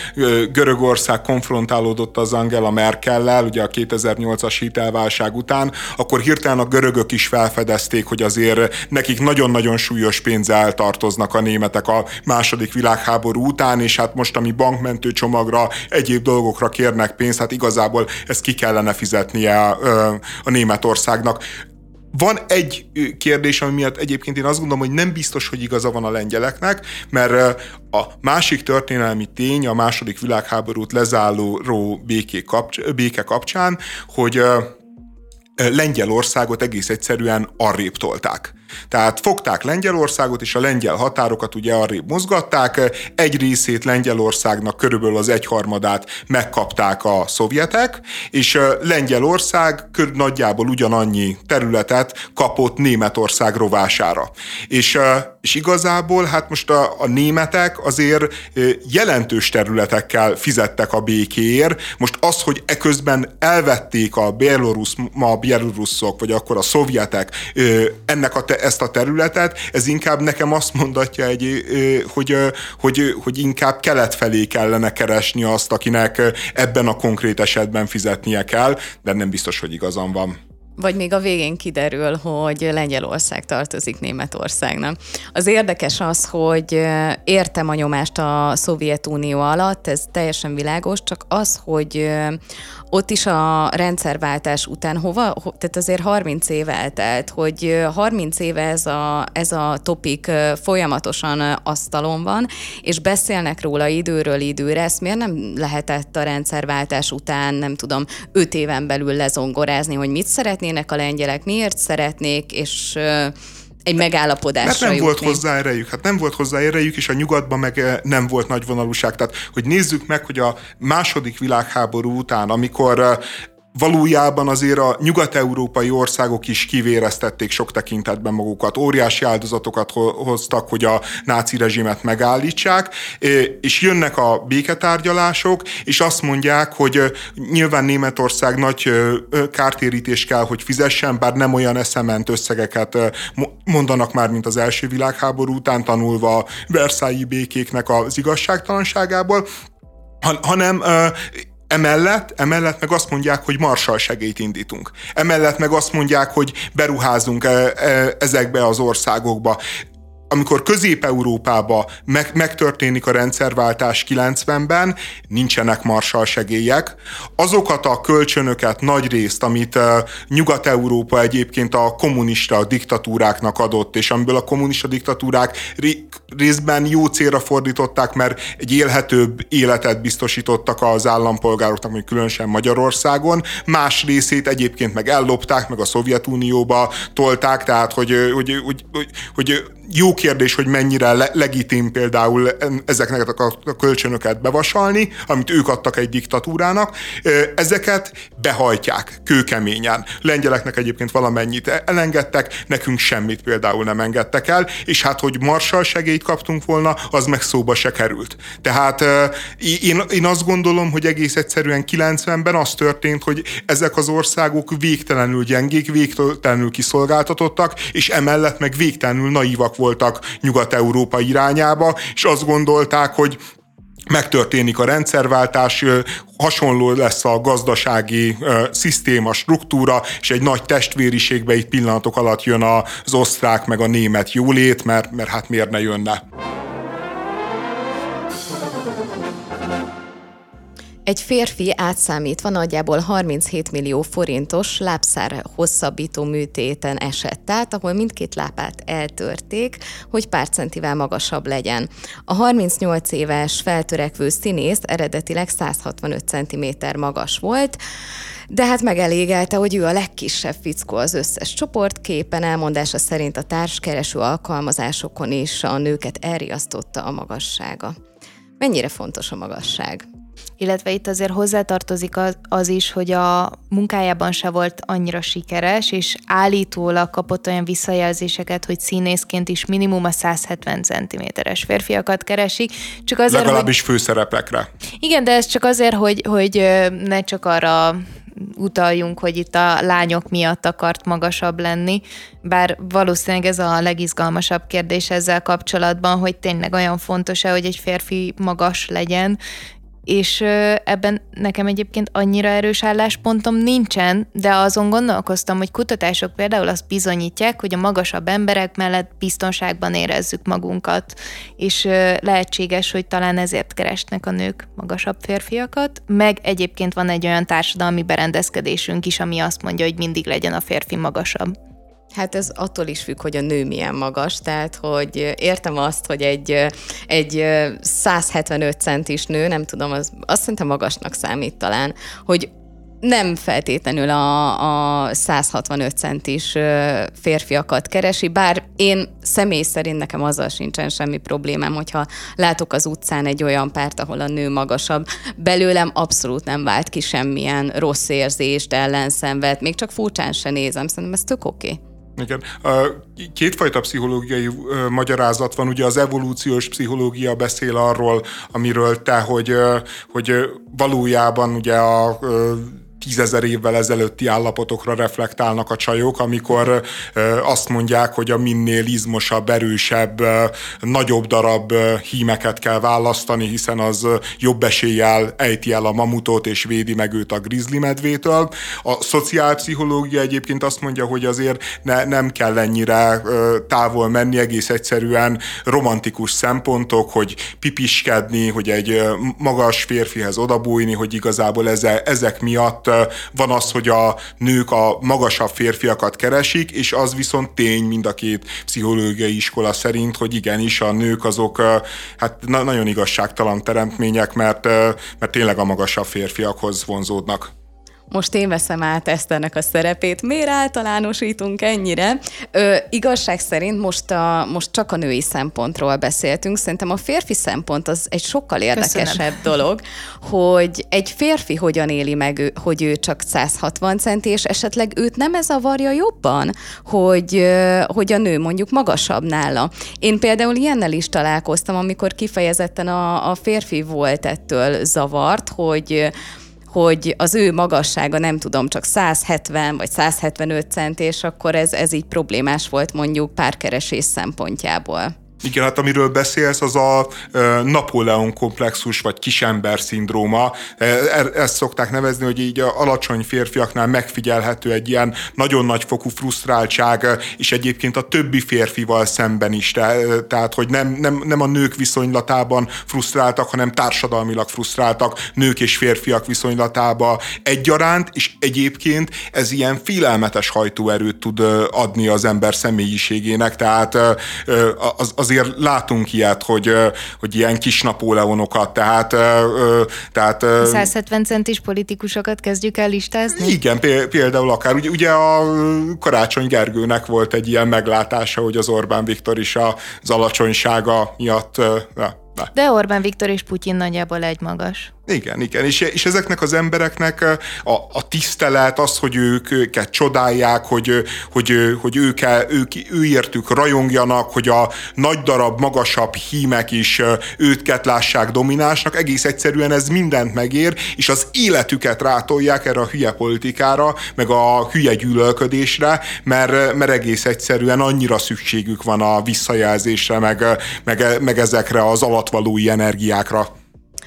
[SPEAKER 1] Görögország konfrontálódott az Angela Merkellel, ugye a 2008-as hitelválság után, akkor hirtelen a görögök is felfedezték, hogy azért nekik nagyon-nagyon súlyos pénzzel tartoznak a németek a második világháború után, és hát most, ami bankmentő csomagra, egyéb dolgokra kérnek pénzt, hát igazából ezt ki kellene fizetnie a, a Németországnak. Van egy kérdés, ami miatt egyébként én azt gondolom, hogy nem biztos, hogy igaza van a lengyeleknek, mert a másik történelmi tény a második világháborút lezáró béké, kapcs- béke kapcsán, hogy Lengyelországot egész egyszerűen arrébb tolták. Tehát fogták Lengyelországot, és a lengyel határokat ugye arrébb mozgatták, egy részét Lengyelországnak körülbelül az egyharmadát megkapták a szovjetek, és Lengyelország nagyjából ugyanannyi területet kapott Németország rovására. És, és igazából hát most a, a németek azért jelentős területekkel fizettek a békéért. Most az, hogy eközben elvették a Belarus, ma a bieloruszok, vagy akkor a szovjetek ennek a, ezt a területet, ez inkább nekem azt mondatja, egy, hogy, hogy, hogy inkább kelet felé kellene keresni azt, akinek ebben a konkrét esetben fizetnie kell, de nem biztos, hogy igazam van.
[SPEAKER 3] Vagy még a végén kiderül, hogy Lengyelország tartozik Németországnak. Az érdekes az, hogy értem a nyomást a Szovjetunió alatt, ez teljesen világos, csak az, hogy ott is a rendszerváltás után hova, tehát azért 30 év eltelt, hogy 30 éve ez a, ez a topik folyamatosan asztalon van, és beszélnek róla időről időre, ezt miért nem lehetett a rendszerváltás után, nem tudom, 5 éven belül lezongorázni, hogy mit szeretnének a lengyelek, miért szeretnék, és egy megállapodásra
[SPEAKER 1] Mert nem
[SPEAKER 3] jutni.
[SPEAKER 1] volt hozzá erejük. Hát nem volt hozzá erejük, és a nyugatban meg nem volt nagy vonalúság. Tehát, hogy nézzük meg, hogy a második világháború után, amikor valójában azért a nyugat-európai országok is kivéreztették sok tekintetben magukat, óriási áldozatokat hoztak, hogy a náci rezsimet megállítsák, és jönnek a béketárgyalások, és azt mondják, hogy nyilván Németország nagy kártérítés kell, hogy fizessen, bár nem olyan eszement összegeket mondanak már, mint az első világháború után, tanulva a Versailles békéknek az igazságtalanságából, hanem Emellett, emellett meg azt mondják, hogy marsal segélyt indítunk. Emellett meg azt mondják, hogy beruházunk e, e, ezekbe az országokba amikor Közép-Európába meg, megtörténik a rendszerváltás 90-ben, nincsenek marsal segélyek. Azokat a kölcsönöket nagy részt, amit Nyugat-Európa egyébként a kommunista diktatúráknak adott, és amiből a kommunista diktatúrák részben jó célra fordították, mert egy élhetőbb életet biztosítottak az állampolgároknak, mondjuk különösen Magyarországon, más részét egyébként meg ellopták, meg a Szovjetunióba tolták, tehát hogy, hogy, hogy, hogy, hogy jó kérdés, hogy mennyire le- legitim például ezeknek a kölcsönöket bevasalni, amit ők adtak egy diktatúrának. Ezeket behajtják kőkeményen. Lengyeleknek egyébként valamennyit elengedtek, nekünk semmit például nem engedtek el, és hát, hogy marsal segélyt kaptunk volna, az meg szóba se került. Tehát én, én azt gondolom, hogy egész egyszerűen 90-ben az történt, hogy ezek az országok végtelenül gyengék, végtelenül kiszolgáltatottak, és emellett meg végtelenül naívak voltak Nyugat-Európa irányába, és azt gondolták, hogy megtörténik a rendszerváltás, hasonló lesz a gazdasági szisztéma, struktúra, és egy nagy testvériségbe itt pillanatok alatt jön az osztrák meg a német jólét, mert, mert hát miért ne jönne.
[SPEAKER 3] Egy férfi átszámítva nagyjából 37 millió forintos lábszár hosszabbító műtéten esett át, ahol mindkét lápát eltörték, hogy pár centivel magasabb legyen. A 38 éves feltörekvő színész eredetileg 165 cm magas volt, de hát megelégelte, hogy ő a legkisebb fickó az összes csoportképen, elmondása szerint a társkereső alkalmazásokon is a nőket elriasztotta a magassága. Mennyire fontos a magasság?
[SPEAKER 2] Illetve itt azért hozzátartozik az, az is, hogy a munkájában se volt annyira sikeres, és állítólag kapott olyan visszajelzéseket, hogy színészként is minimum a 170 cm-es férfiakat keresik.
[SPEAKER 1] Csak azért, Legalábbis hogy... főszerepekre.
[SPEAKER 2] Igen, de ez csak azért, hogy, hogy ne csak arra utaljunk, hogy itt a lányok miatt akart magasabb lenni, bár valószínűleg ez a legizgalmasabb kérdés ezzel kapcsolatban, hogy tényleg olyan fontos-e, hogy egy férfi magas legyen, és ebben nekem egyébként annyira erős álláspontom nincsen, de azon gondolkoztam, hogy kutatások például azt bizonyítják, hogy a magasabb emberek mellett biztonságban érezzük magunkat, és lehetséges, hogy talán ezért keresnek a nők magasabb férfiakat, meg egyébként van egy olyan társadalmi berendezkedésünk is, ami azt mondja, hogy mindig legyen a férfi magasabb.
[SPEAKER 3] Hát ez attól is függ, hogy a nő milyen magas, tehát hogy értem azt, hogy egy, egy 175 centis nő, nem tudom, az, azt szerintem magasnak számít talán, hogy nem feltétlenül a, a 165 centis férfiakat keresi, bár én személy szerint nekem azzal sincsen semmi problémám, hogyha látok az utcán egy olyan párt, ahol a nő magasabb, belőlem abszolút nem vált ki semmilyen rossz érzést, ellenszenvet, még csak furcsán se nézem, szerintem ez tök oké. Okay.
[SPEAKER 1] Igen. Kétfajta pszichológiai magyarázat van, ugye az evolúciós pszichológia beszél arról, amiről te, hogy, hogy valójában ugye a tízezer évvel ezelőtti állapotokra reflektálnak a csajok, amikor azt mondják, hogy a minél izmosabb, erősebb, nagyobb darab hímeket kell választani, hiszen az jobb eséllyel ejti el a mamutot és védi meg őt a grizzly medvétől. A szociálpszichológia egyébként azt mondja, hogy azért ne, nem kell ennyire távol menni, egész egyszerűen romantikus szempontok, hogy pipiskedni, hogy egy magas férfihez odabújni, hogy igazából ezek miatt van az, hogy a nők a magasabb férfiakat keresik, és az viszont tény mind a két pszichológiai iskola szerint, hogy igenis a nők azok hát nagyon igazságtalan teremtmények, mert, mert tényleg a magasabb férfiakhoz vonzódnak
[SPEAKER 3] most én veszem át ezt ennek a szerepét. Miért általánosítunk ennyire? Ö, igazság szerint most, a, most csak a női szempontról beszéltünk. Szerintem a férfi szempont az egy sokkal érdekesebb Köszönöm. dolog, hogy egy férfi hogyan éli meg, ő, hogy ő csak 160 centi, és esetleg őt nem ez avarja jobban, hogy, hogy a nő mondjuk magasabb nála. Én például ilyennel is találkoztam, amikor kifejezetten a, a férfi volt ettől zavart, hogy hogy az ő magassága nem tudom, csak 170 vagy 175 cent, és akkor ez, ez így problémás volt mondjuk párkeresés szempontjából.
[SPEAKER 1] Igen, hát amiről beszélsz, az a Napóleon komplexus, vagy kisember szindróma. E, e, ezt szokták nevezni, hogy így alacsony férfiaknál megfigyelhető egy ilyen nagyon nagy fokú frusztráltság, és egyébként a többi férfival szemben is. Tehát, hogy nem, nem, nem a nők viszonylatában frusztráltak, hanem társadalmilag frusztráltak nők és férfiak viszonylatába egyaránt, és egyébként ez ilyen félelmetes hajtóerőt tud adni az ember személyiségének, tehát az, az azért látunk ilyet, hogy, hogy ilyen kis Napóleonokat, tehát...
[SPEAKER 2] tehát 170 centis politikusokat kezdjük el listázni?
[SPEAKER 1] Igen, például akár. Ugye, ugye a Karácsony Gergőnek volt egy ilyen meglátása, hogy az Orbán Viktor is az alacsonysága miatt...
[SPEAKER 2] De Orbán Viktor és Putyin nagyjából egy magas.
[SPEAKER 1] Igen, igen, és, és ezeknek az embereknek a, a tisztelet, az, hogy ők, őket csodálják, hogy, hogy, hogy ők, ők, őértük rajongjanak, hogy a nagy darab, magasabb hímek is őket lássák dominánsnak, egész egyszerűen ez mindent megér, és az életüket rátolják erre a hülye politikára, meg a hülye gyűlölködésre, mert, mert egész egyszerűen annyira szükségük van a visszajelzésre, meg, meg, meg ezekre az alatvalói energiákra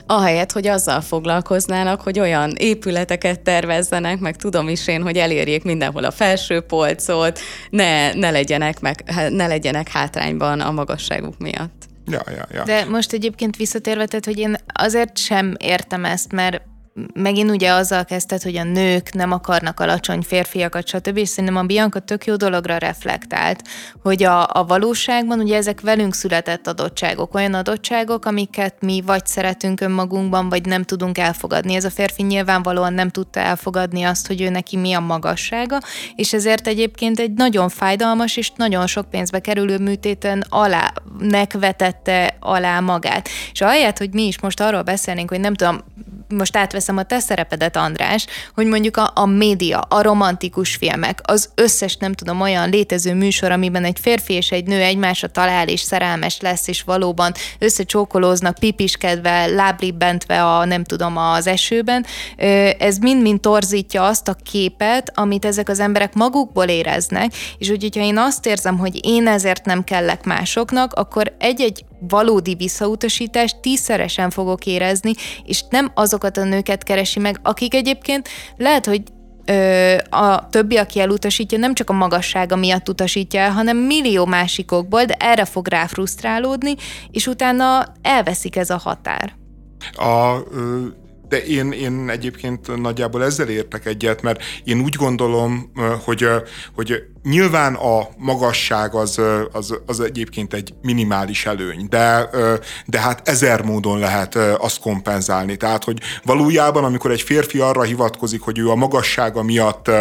[SPEAKER 3] ahelyett, hogy azzal foglalkoznának, hogy olyan épületeket tervezzenek, meg tudom is én, hogy elérjék mindenhol a felső polcot, ne, ne, legyenek, meg, ne legyenek hátrányban a magasságuk miatt.
[SPEAKER 1] Ja, ja, ja.
[SPEAKER 2] De most egyébként visszatérve, tehát, hogy én azért sem értem ezt, mert megint ugye azzal kezdted, hogy a nők nem akarnak alacsony férfiakat, stb. És szerintem a Bianca tök jó dologra reflektált, hogy a, a valóságban ugye ezek velünk született adottságok, olyan adottságok, amiket mi vagy szeretünk önmagunkban, vagy nem tudunk elfogadni. Ez a férfi nyilvánvalóan nem tudta elfogadni azt, hogy ő neki mi a magassága, és ezért egyébként egy nagyon fájdalmas és nagyon sok pénzbe kerülő műtéten alá, vetette alá magát. És ahelyett, hogy mi is most arról beszélnénk, hogy nem tudom, most átveszem a te szerepedet, András, hogy mondjuk a, a média, a romantikus filmek, az összes, nem tudom, olyan létező műsor, amiben egy férfi és egy nő egymásra talál és szerelmes lesz, és valóban összecsókolóznak, pipiskedve, láblibbentve a, nem tudom, az esőben, ez mind-mind torzítja azt a képet, amit ezek az emberek magukból éreznek, és úgy, hogyha én azt érzem, hogy én ezért nem kellek másoknak, akkor egy-egy valódi visszautasítást tízszeresen fogok érezni, és nem azokat a nőket keresi meg, akik egyébként lehet, hogy ö, a többi, aki elutasítja, nem csak a magassága miatt utasítja el, hanem millió másikokból, de erre fog rá frusztrálódni, és utána elveszik ez a határ.
[SPEAKER 1] A, de én, én egyébként nagyjából ezzel értek egyet, mert én úgy gondolom, hogy, hogy nyilván a magasság az, az, az egyébként egy minimális előny, de, de hát ezer módon lehet azt kompenzálni. Tehát, hogy valójában, amikor egy férfi arra hivatkozik, hogy ő a magassága miatt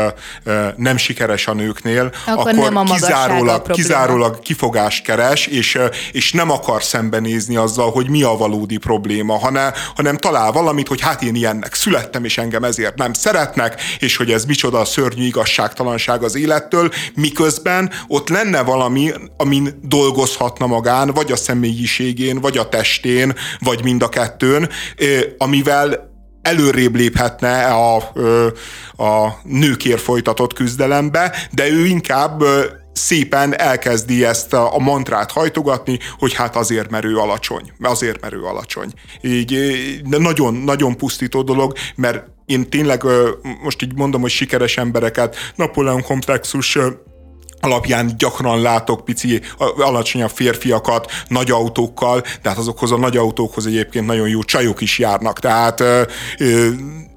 [SPEAKER 1] nem sikeres a nőknél,
[SPEAKER 2] akkor, akkor nem a
[SPEAKER 1] kizárólag, kizárólag kifogást keres, és, és nem akar szembenézni azzal, hogy mi a valódi probléma, hanem, hanem talál valamit, hogy hát én ilyennek születtem, és engem ezért nem szeretnek, és hogy ez micsoda szörnyű igazságtalanság az élettől, miközben ott lenne valami, amin dolgozhatna magán, vagy a személyiségén, vagy a testén, vagy mind a kettőn, amivel előrébb léphetne a, a nőkért folytatott küzdelembe, de ő inkább szépen elkezdi ezt a, mantrát hajtogatni, hogy hát azért, mert alacsony. Azért, mert ő alacsony. Így nagyon, nagyon pusztító dolog, mert én tényleg most így mondom, hogy sikeres embereket, Napoleon komplexus alapján gyakran látok pici, alacsonyabb férfiakat nagy autókkal, de hát azokhoz a nagy autókhoz egyébként nagyon jó csajok is járnak, tehát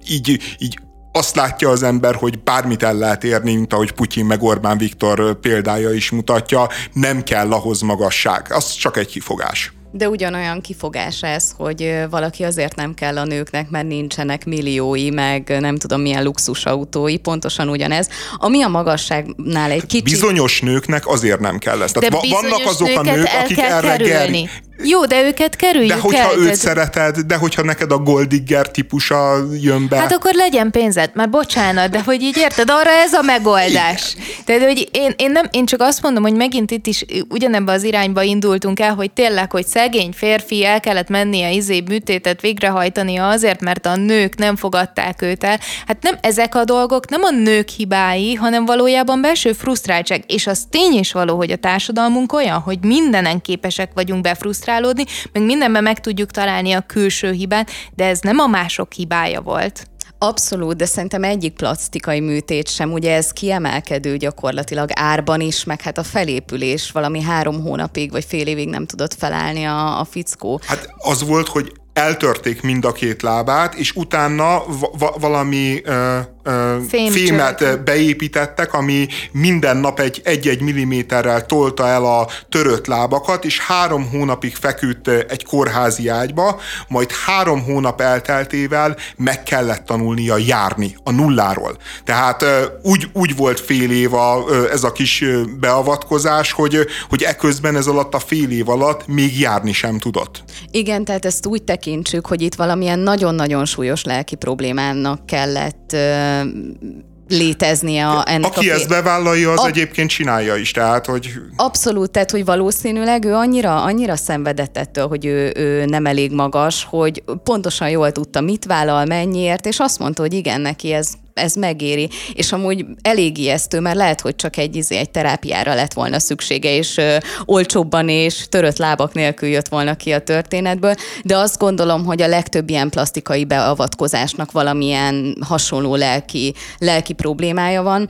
[SPEAKER 1] így, így azt látja az ember, hogy bármit el lehet érni, mint ahogy Putyin meg Orbán Viktor példája is mutatja, nem kell ahhoz magasság. Az csak egy kifogás.
[SPEAKER 3] De ugyanolyan kifogás ez, hogy valaki azért nem kell a nőknek, mert nincsenek milliói, meg nem tudom milyen luxusautói, pontosan ugyanez. Ami a magasságnál egy kicsit...
[SPEAKER 1] Bizonyos nőknek azért nem kell ez. Tehát
[SPEAKER 2] de
[SPEAKER 1] vannak azok a nők, akik erre
[SPEAKER 2] kerülni. Jó, de őket kerüljük
[SPEAKER 1] De hogyha
[SPEAKER 2] el,
[SPEAKER 1] őt tehát... szereted, de hogyha neked a Goldigger típusa jön be.
[SPEAKER 2] Hát akkor legyen pénzed, már bocsánat, de hogy így érted, arra ez a megoldás. Igen. Tehát, hogy én, én, nem, én csak azt mondom, hogy megint itt is ugyanebben az irányba indultunk el, hogy tényleg, hogy szegény férfi el kellett mennie izé műtétet végrehajtania azért, mert a nők nem fogadták őt el. Hát nem ezek a dolgok, nem a nők hibái, hanem valójában belső frusztráltság. És az tény is való, hogy a társadalmunk olyan, hogy mindenen képesek vagyunk befrusztrálni, frusztrálódni, meg mindenben meg tudjuk találni a külső hibát, de ez nem a mások hibája volt.
[SPEAKER 3] Abszolút, de szerintem egyik plastikai műtét sem, ugye ez kiemelkedő gyakorlatilag árban is, meg hát a felépülés valami három hónapig vagy fél évig nem tudott felállni a, a fickó.
[SPEAKER 1] Hát az volt, hogy eltörték mind a két lábát, és utána va- valami ö, ö, fémet beépítettek, ami minden nap egy, egy-egy milliméterrel tolta el a törött lábakat, és három hónapig feküdt egy kórházi ágyba, majd három hónap elteltével meg kellett tanulnia járni a nulláról. Tehát úgy, úgy volt fél év a, ez a kis beavatkozás, hogy, hogy eközben ez alatt a fél év alatt még járni sem tudott.
[SPEAKER 3] Igen, tehát ezt úgy tekint tekintsük, hogy itt valamilyen nagyon-nagyon súlyos lelki problémának kellett léteznie a,
[SPEAKER 1] ennek Aki a ezt bevállalja, az a... egyébként csinálja is, tehát, hogy...
[SPEAKER 3] Abszolút, tehát, hogy valószínűleg ő annyira, annyira szenvedett ettől, hogy ő, ő nem elég magas, hogy pontosan jól tudta, mit vállal, mennyiért, és azt mondta, hogy igen, neki ez, ez megéri. És amúgy elég ijesztő, mert lehet, hogy csak egy, izé, egy terápiára lett volna szüksége, és ö, olcsóbban és törött lábak nélkül jött volna ki a történetből, de azt gondolom, hogy a legtöbb ilyen plastikai beavatkozásnak valamilyen hasonló lelki, lelki problémája van,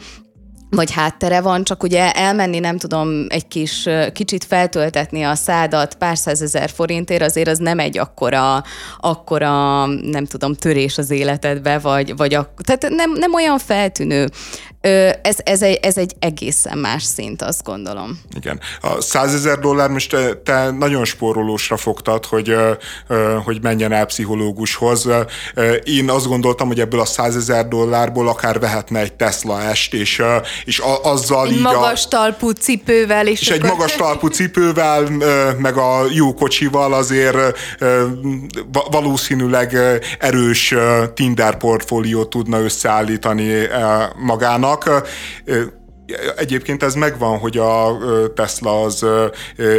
[SPEAKER 3] vagy háttere van, csak ugye elmenni, nem tudom, egy kis, kicsit feltöltetni a szádat pár százezer forintért, azért az nem egy akkora, akkora nem tudom, törés az életedbe, vagy, vagy a, tehát nem, nem olyan feltűnő. Ez, ez, egy, ez egy egészen más szint, azt gondolom.
[SPEAKER 1] Igen. A százezer dollár most te, te nagyon spórolósra fogtad, hogy, hogy menjen el pszichológushoz. Én azt gondoltam, hogy ebből a százezer dollárból akár vehetne egy Tesla est, és, és azzal
[SPEAKER 2] egy
[SPEAKER 1] így
[SPEAKER 2] magas a, talpú cipővel. És,
[SPEAKER 1] és akkor... egy magas talpú cipővel, meg a jó kocsival azért valószínűleg erős Tinder portfóliót tudna összeállítani magának coloca Egyébként ez megvan, hogy a Tesla az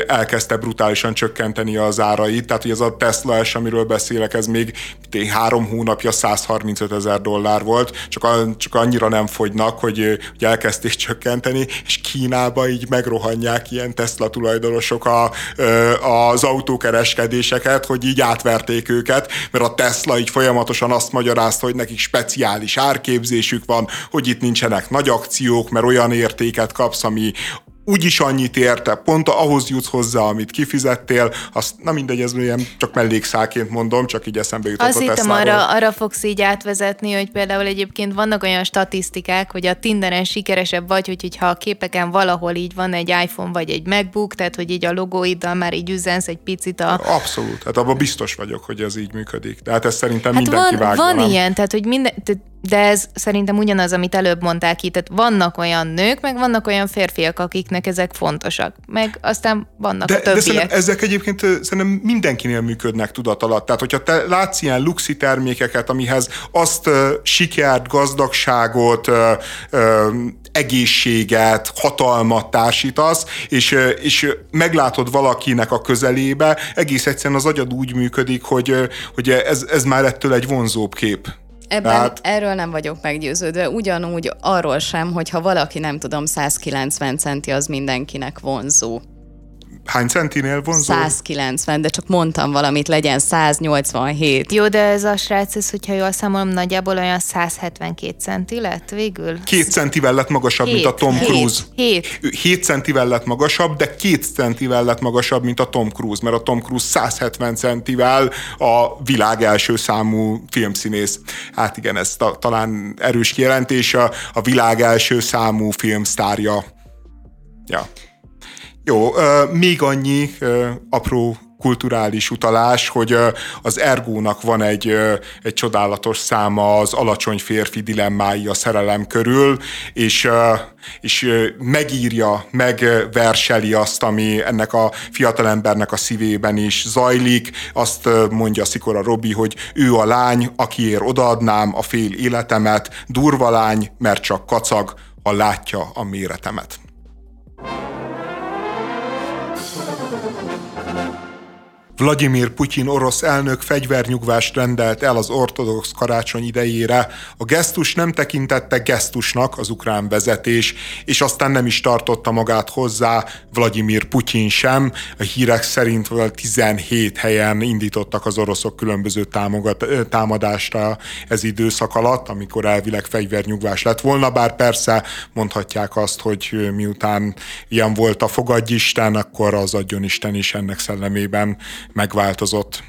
[SPEAKER 1] elkezdte brutálisan csökkenteni az árait, tehát hogy ez a Tesla S, amiről beszélek, ez még három hónapja 135 ezer dollár volt, csak, csak annyira nem fogynak, hogy, hogy elkezdték csökkenteni, és Kínába így megrohanják ilyen Tesla tulajdonosok a, az autókereskedéseket, hogy így átverték őket, mert a Tesla így folyamatosan azt magyarázta, hogy nekik speciális árképzésük van, hogy itt nincsenek nagy akciók, mert olyan értéket kapsz, ami úgyis annyit érte, pont ahhoz jutsz hozzá, amit kifizettél, azt na mindegy, ez ilyen csak mellékszálként mondom, csak így eszembe jutott
[SPEAKER 2] Azt hittem, arra, arra fogsz így átvezetni, hogy például egyébként vannak olyan statisztikák, hogy a Tinderen sikeresebb vagy, hogy ha a képeken valahol így van egy iPhone vagy egy MacBook, tehát hogy így a logóiddal már így üzensz egy picit a...
[SPEAKER 1] Abszolút, hát abban biztos vagyok, hogy ez így működik. De hát ez szerintem hát mindenki
[SPEAKER 2] van,
[SPEAKER 1] vágja.
[SPEAKER 2] Van nem? ilyen, tehát hogy minden, tehát de ez szerintem ugyanaz, amit előbb mondták ki, tehát vannak olyan nők, meg vannak olyan férfiak, akiknek ezek fontosak, meg aztán vannak
[SPEAKER 1] de,
[SPEAKER 2] a többiek.
[SPEAKER 1] De szerintem ezek egyébként szerintem mindenkinél működnek tudat alatt. Tehát, hogyha te látsz ilyen luxi termékeket, amihez azt uh, sikert, gazdagságot, uh, uh, egészséget, hatalmat társítasz, és, és meglátod valakinek a közelébe, egész egyszerűen az agyad úgy működik, hogy, hogy ez, ez már ettől egy vonzóbb kép.
[SPEAKER 3] Ebben Tehát... erről nem vagyok meggyőződve. Ugyanúgy arról sem, hogy ha valaki nem tudom 190 centi, az mindenkinek vonzó.
[SPEAKER 1] Hány centinél vonzó?
[SPEAKER 3] 190, de csak mondtam valamit, legyen 187.
[SPEAKER 2] Jó, de ez a srác, ez, hogyha jól számolom, nagyjából olyan 172 centi lett végül?
[SPEAKER 1] Két centivel lett magasabb, hét, mint a Tom Cruise.
[SPEAKER 2] Hét.
[SPEAKER 1] Hét centivel lett magasabb, de két centivel lett magasabb, mint a Tom Cruise, mert a Tom Cruise 170 centivel a világ első számú filmszínész. Hát igen, ez ta, talán erős kijelentés, a, a világ első számú filmsztárja. Ja. Jó, még annyi apró kulturális utalás, hogy az Ergónak van egy, egy csodálatos száma az alacsony férfi dilemmái a szerelem körül, és, és megírja, megverseli azt, ami ennek a fiatalembernek a szívében is zajlik. Azt mondja Szikora Robi, hogy ő a lány, akiért odaadnám a fél életemet, durva lány, mert csak kacag, ha látja a méretemet. Vladimir Putyin orosz elnök fegyvernyugvást rendelt el az ortodox karácsony idejére. A gesztus nem tekintette gesztusnak az ukrán vezetés, és aztán nem is tartotta magát hozzá Vladimir Putyin sem. A hírek szerint 17 helyen indítottak az oroszok különböző támogat, támadásra ez időszak alatt, amikor elvileg fegyvernyugvás lett volna, bár persze mondhatják azt, hogy miután ilyen volt a fogadjisten, akkor az adjon Isten is ennek szellemében megváltozott?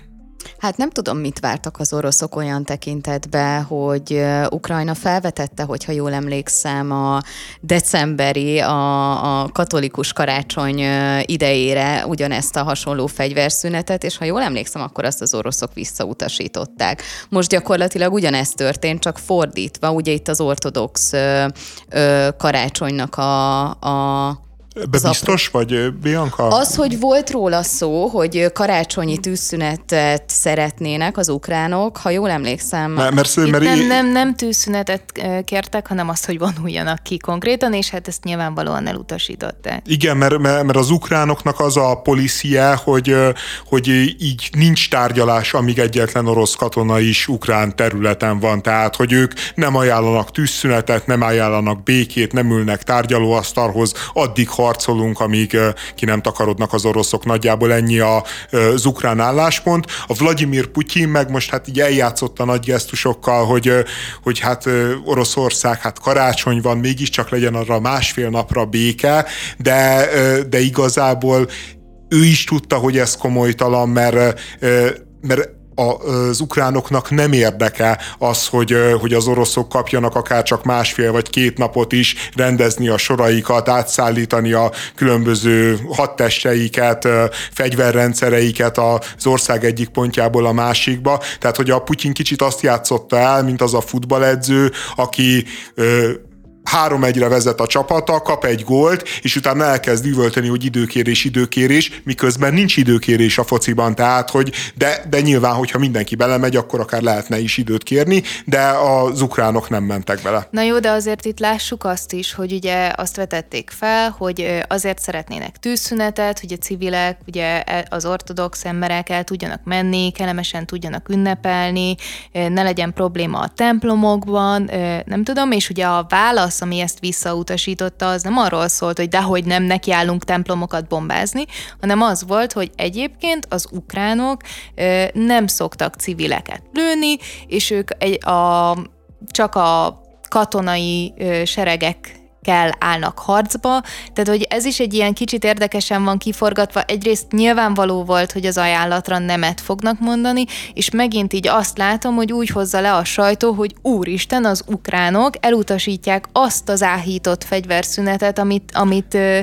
[SPEAKER 3] Hát nem tudom, mit vártak az oroszok olyan tekintetbe, hogy Ukrajna felvetette, hogyha jól emlékszem, a decemberi, a, a katolikus karácsony idejére ugyanezt a hasonló fegyverszünetet, és ha jól emlékszem, akkor azt az oroszok visszautasították. Most gyakorlatilag ugyanezt történt, csak fordítva, ugye itt az ortodox ö, ö, karácsonynak a, a
[SPEAKER 1] Ebbe biztos vagy, Bianca?
[SPEAKER 3] Az, hogy volt róla szó, hogy karácsonyi tűzszünetet szeretnének az ukránok, ha jól emlékszem.
[SPEAKER 2] Mert, mert, mert nem, nem, nem tűzszünetet kértek, hanem azt, hogy vonuljanak ki konkrétan, és hát ezt nyilvánvalóan elutasították.
[SPEAKER 1] Igen, mert, mert, mert az ukránoknak az a policie, hogy, hogy így nincs tárgyalás, amíg egyetlen orosz katona is ukrán területen van. Tehát, hogy ők nem ajánlanak tűzszünetet, nem ajánlanak békét, nem ülnek tárgyalóasztalhoz, addig harcolunk, amíg ki nem takarodnak az oroszok. Nagyjából ennyi az ukrán álláspont. A Vladimir Putyin meg most hát így eljátszott a nagy gesztusokkal, hogy, hogy hát Oroszország, hát karácsony van, mégiscsak legyen arra másfél napra béke, de, de igazából ő is tudta, hogy ez komolytalan, mert, mert az ukránoknak nem érdeke az, hogy, hogy az oroszok kapjanak akár csak másfél vagy két napot is rendezni a soraikat, átszállítani a különböző hadtesteiket, fegyverrendszereiket az ország egyik pontjából a másikba. Tehát, hogy a Putyin kicsit azt játszotta el, mint az a futballedző, aki három egyre vezet a csapata, kap egy gólt, és utána elkezd üvölteni, hogy időkérés, időkérés, miközben nincs időkérés a fociban, tehát, hogy de, de nyilván, hogyha mindenki belemegy, akkor akár lehetne is időt kérni, de az ukránok nem mentek bele.
[SPEAKER 2] Na jó, de azért itt lássuk azt is, hogy ugye azt vetették fel, hogy azért szeretnének tűzszünetet, hogy a civilek, ugye e, az ortodox emberek el tudjanak menni, kellemesen tudjanak ünnepelni, ne legyen probléma a templomokban, nem tudom, és ugye a válasz ami ezt visszautasította, az nem arról szólt, hogy dehogy nem nekiállunk templomokat bombázni, hanem az volt, hogy egyébként az ukránok nem szoktak civileket lőni, és ők egy, a, csak a katonai seregek kell állnak harcba, tehát hogy ez is egy ilyen kicsit érdekesen van kiforgatva. Egyrészt nyilvánvaló volt, hogy az ajánlatra nemet fognak mondani, és megint így azt látom, hogy úgy hozza le a sajtó, hogy úristen, az ukránok elutasítják azt az áhított fegyverszünetet, amit, amit ö,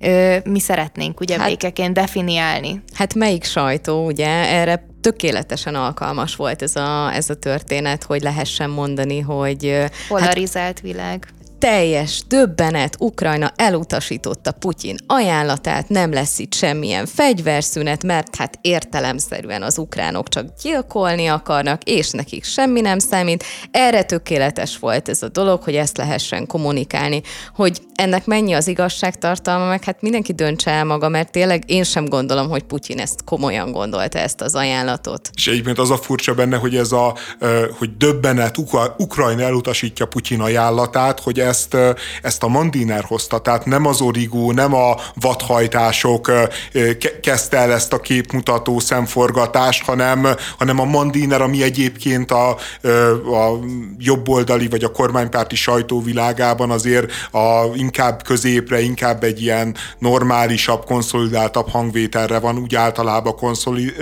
[SPEAKER 2] ö, mi szeretnénk ugye hát, békeként definiálni.
[SPEAKER 3] Hát melyik sajtó, ugye, erre tökéletesen alkalmas volt ez a, ez a történet, hogy lehessen mondani, hogy... Hát
[SPEAKER 2] Polarizált hát, világ
[SPEAKER 3] teljes döbbenet, Ukrajna elutasította Putyin ajánlatát, nem lesz itt semmilyen fegyverszünet, mert hát értelemszerűen az ukránok csak gyilkolni akarnak, és nekik semmi nem számít. Erre tökéletes volt ez a dolog, hogy ezt lehessen kommunikálni. Hogy ennek mennyi az igazságtartalma, meg hát mindenki döntse el maga, mert tényleg én sem gondolom, hogy Putyin ezt komolyan gondolta ezt az ajánlatot.
[SPEAKER 1] És egyébként az a furcsa benne, hogy ez a, hogy döbbenet, Ukrajna elutasítja Putyin ajánlatát, hogy ezt, ezt a Mandiner hozta, tehát nem az origó, nem a vadhajtások kezdte el ezt a képmutató szemforgatást, hanem, hanem a Mandiner, ami egyébként a, a jobboldali vagy a kormánypárti sajtóvilágában azért a, inkább középre, inkább egy ilyen normálisabb, konszolidáltabb hangvételre van úgy általában konszoli,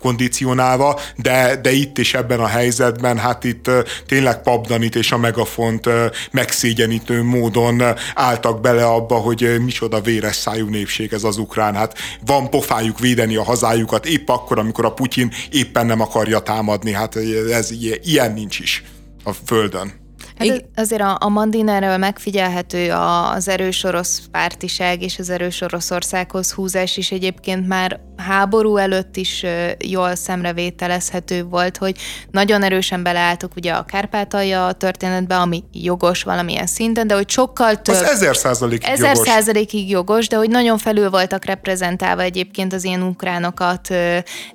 [SPEAKER 1] kondicionálva, de, de itt is ebben a helyzetben, hát itt tényleg Pabdanit és a megafont megszégyen kiegyenítő módon álltak bele abba, hogy micsoda véres szájú népség ez az ukrán. Hát van pofájuk védeni a hazájukat épp akkor, amikor a Putyin éppen nem akarja támadni. Hát ez ilyen nincs is a földön.
[SPEAKER 2] Hát azért a, a Mandinerről megfigyelhető az erős orosz pártiság és az erős Oroszországhoz húzás is egyébként már háború előtt is jól szemrevételezhető volt, hogy nagyon erősen beleálltuk ugye a Kárpátalja történetbe, ami jogos valamilyen szinten, de hogy sokkal több... Az
[SPEAKER 1] ezer százalékig
[SPEAKER 2] ezer jogos. százalékig jogos, de hogy nagyon felül voltak reprezentálva egyébként az ilyen ukránokat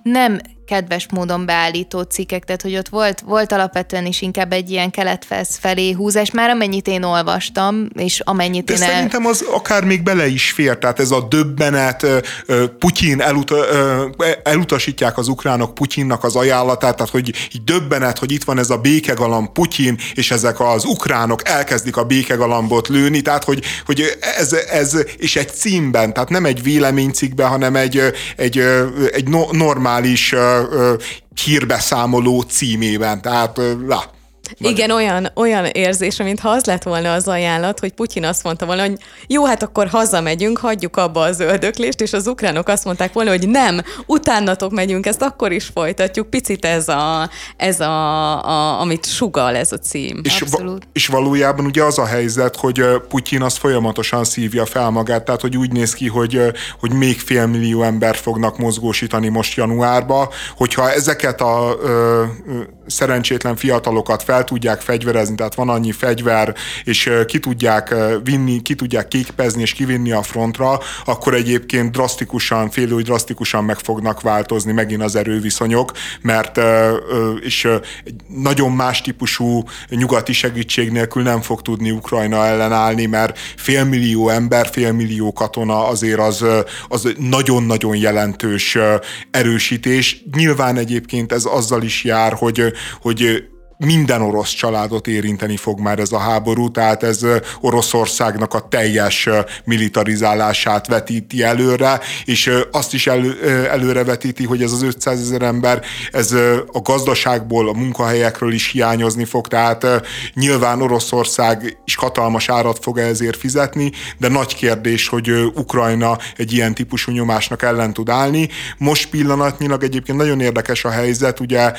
[SPEAKER 2] nem kedves módon beállító cikkek, tehát hogy ott volt, volt alapvetően is inkább egy ilyen keletfesz felé húzás, már amennyit én olvastam, és amennyit
[SPEAKER 1] De
[SPEAKER 2] én...
[SPEAKER 1] szerintem az akár még bele is fér, tehát ez a döbbenet, Putyin elut, elutasítják az ukránok Putyinnak az ajánlatát, tehát hogy így döbbenet, hogy itt van ez a békegalamb Putyin, és ezek az ukránok elkezdik a békegalambot lőni, tehát hogy, hogy ez, ez, és egy címben, tehát nem egy véleménycikkben, hanem egy, egy, egy normális hírbeszámoló címében. Tehát,
[SPEAKER 3] igen, olyan, olyan érzés, mintha az lett volna az ajánlat, hogy Putyin azt mondta volna, hogy jó, hát akkor hazamegyünk, hagyjuk abba az öldöklést, és az ukránok azt mondták volna, hogy nem, utánatok megyünk, ezt akkor is folytatjuk. Picit ez a, ez a, a amit sugal ez a cím.
[SPEAKER 1] És, va- és valójában ugye az a helyzet, hogy Putyin az folyamatosan szívja fel magát, tehát hogy úgy néz ki, hogy, hogy még fél millió ember fognak mozgósítani most januárba, hogyha ezeket a ö, szerencsétlen fiatalokat fel tudják fegyverezni, tehát van annyi fegyver, és ki tudják vinni, ki tudják kékpezni és kivinni a frontra, akkor egyébként drasztikusan, félő, hogy drasztikusan meg fognak változni megint az erőviszonyok, mert és egy nagyon más típusú nyugati segítség nélkül nem fog tudni Ukrajna ellenállni, mert félmillió ember, félmillió katona azért az, az nagyon-nagyon jelentős erősítés. Nyilván egyébként ez azzal is jár, hogy, hogy minden orosz családot érinteni fog már ez a háború, tehát ez Oroszországnak a teljes militarizálását vetíti előre, és azt is elő, előre vetíti, hogy ez az 500 ezer ember, ez a gazdaságból, a munkahelyekről is hiányozni fog, tehát nyilván Oroszország is hatalmas árat fog ezért fizetni, de nagy kérdés, hogy Ukrajna egy ilyen típusú nyomásnak ellen tud állni. Most pillanatnyilag egyébként nagyon érdekes a helyzet, ugye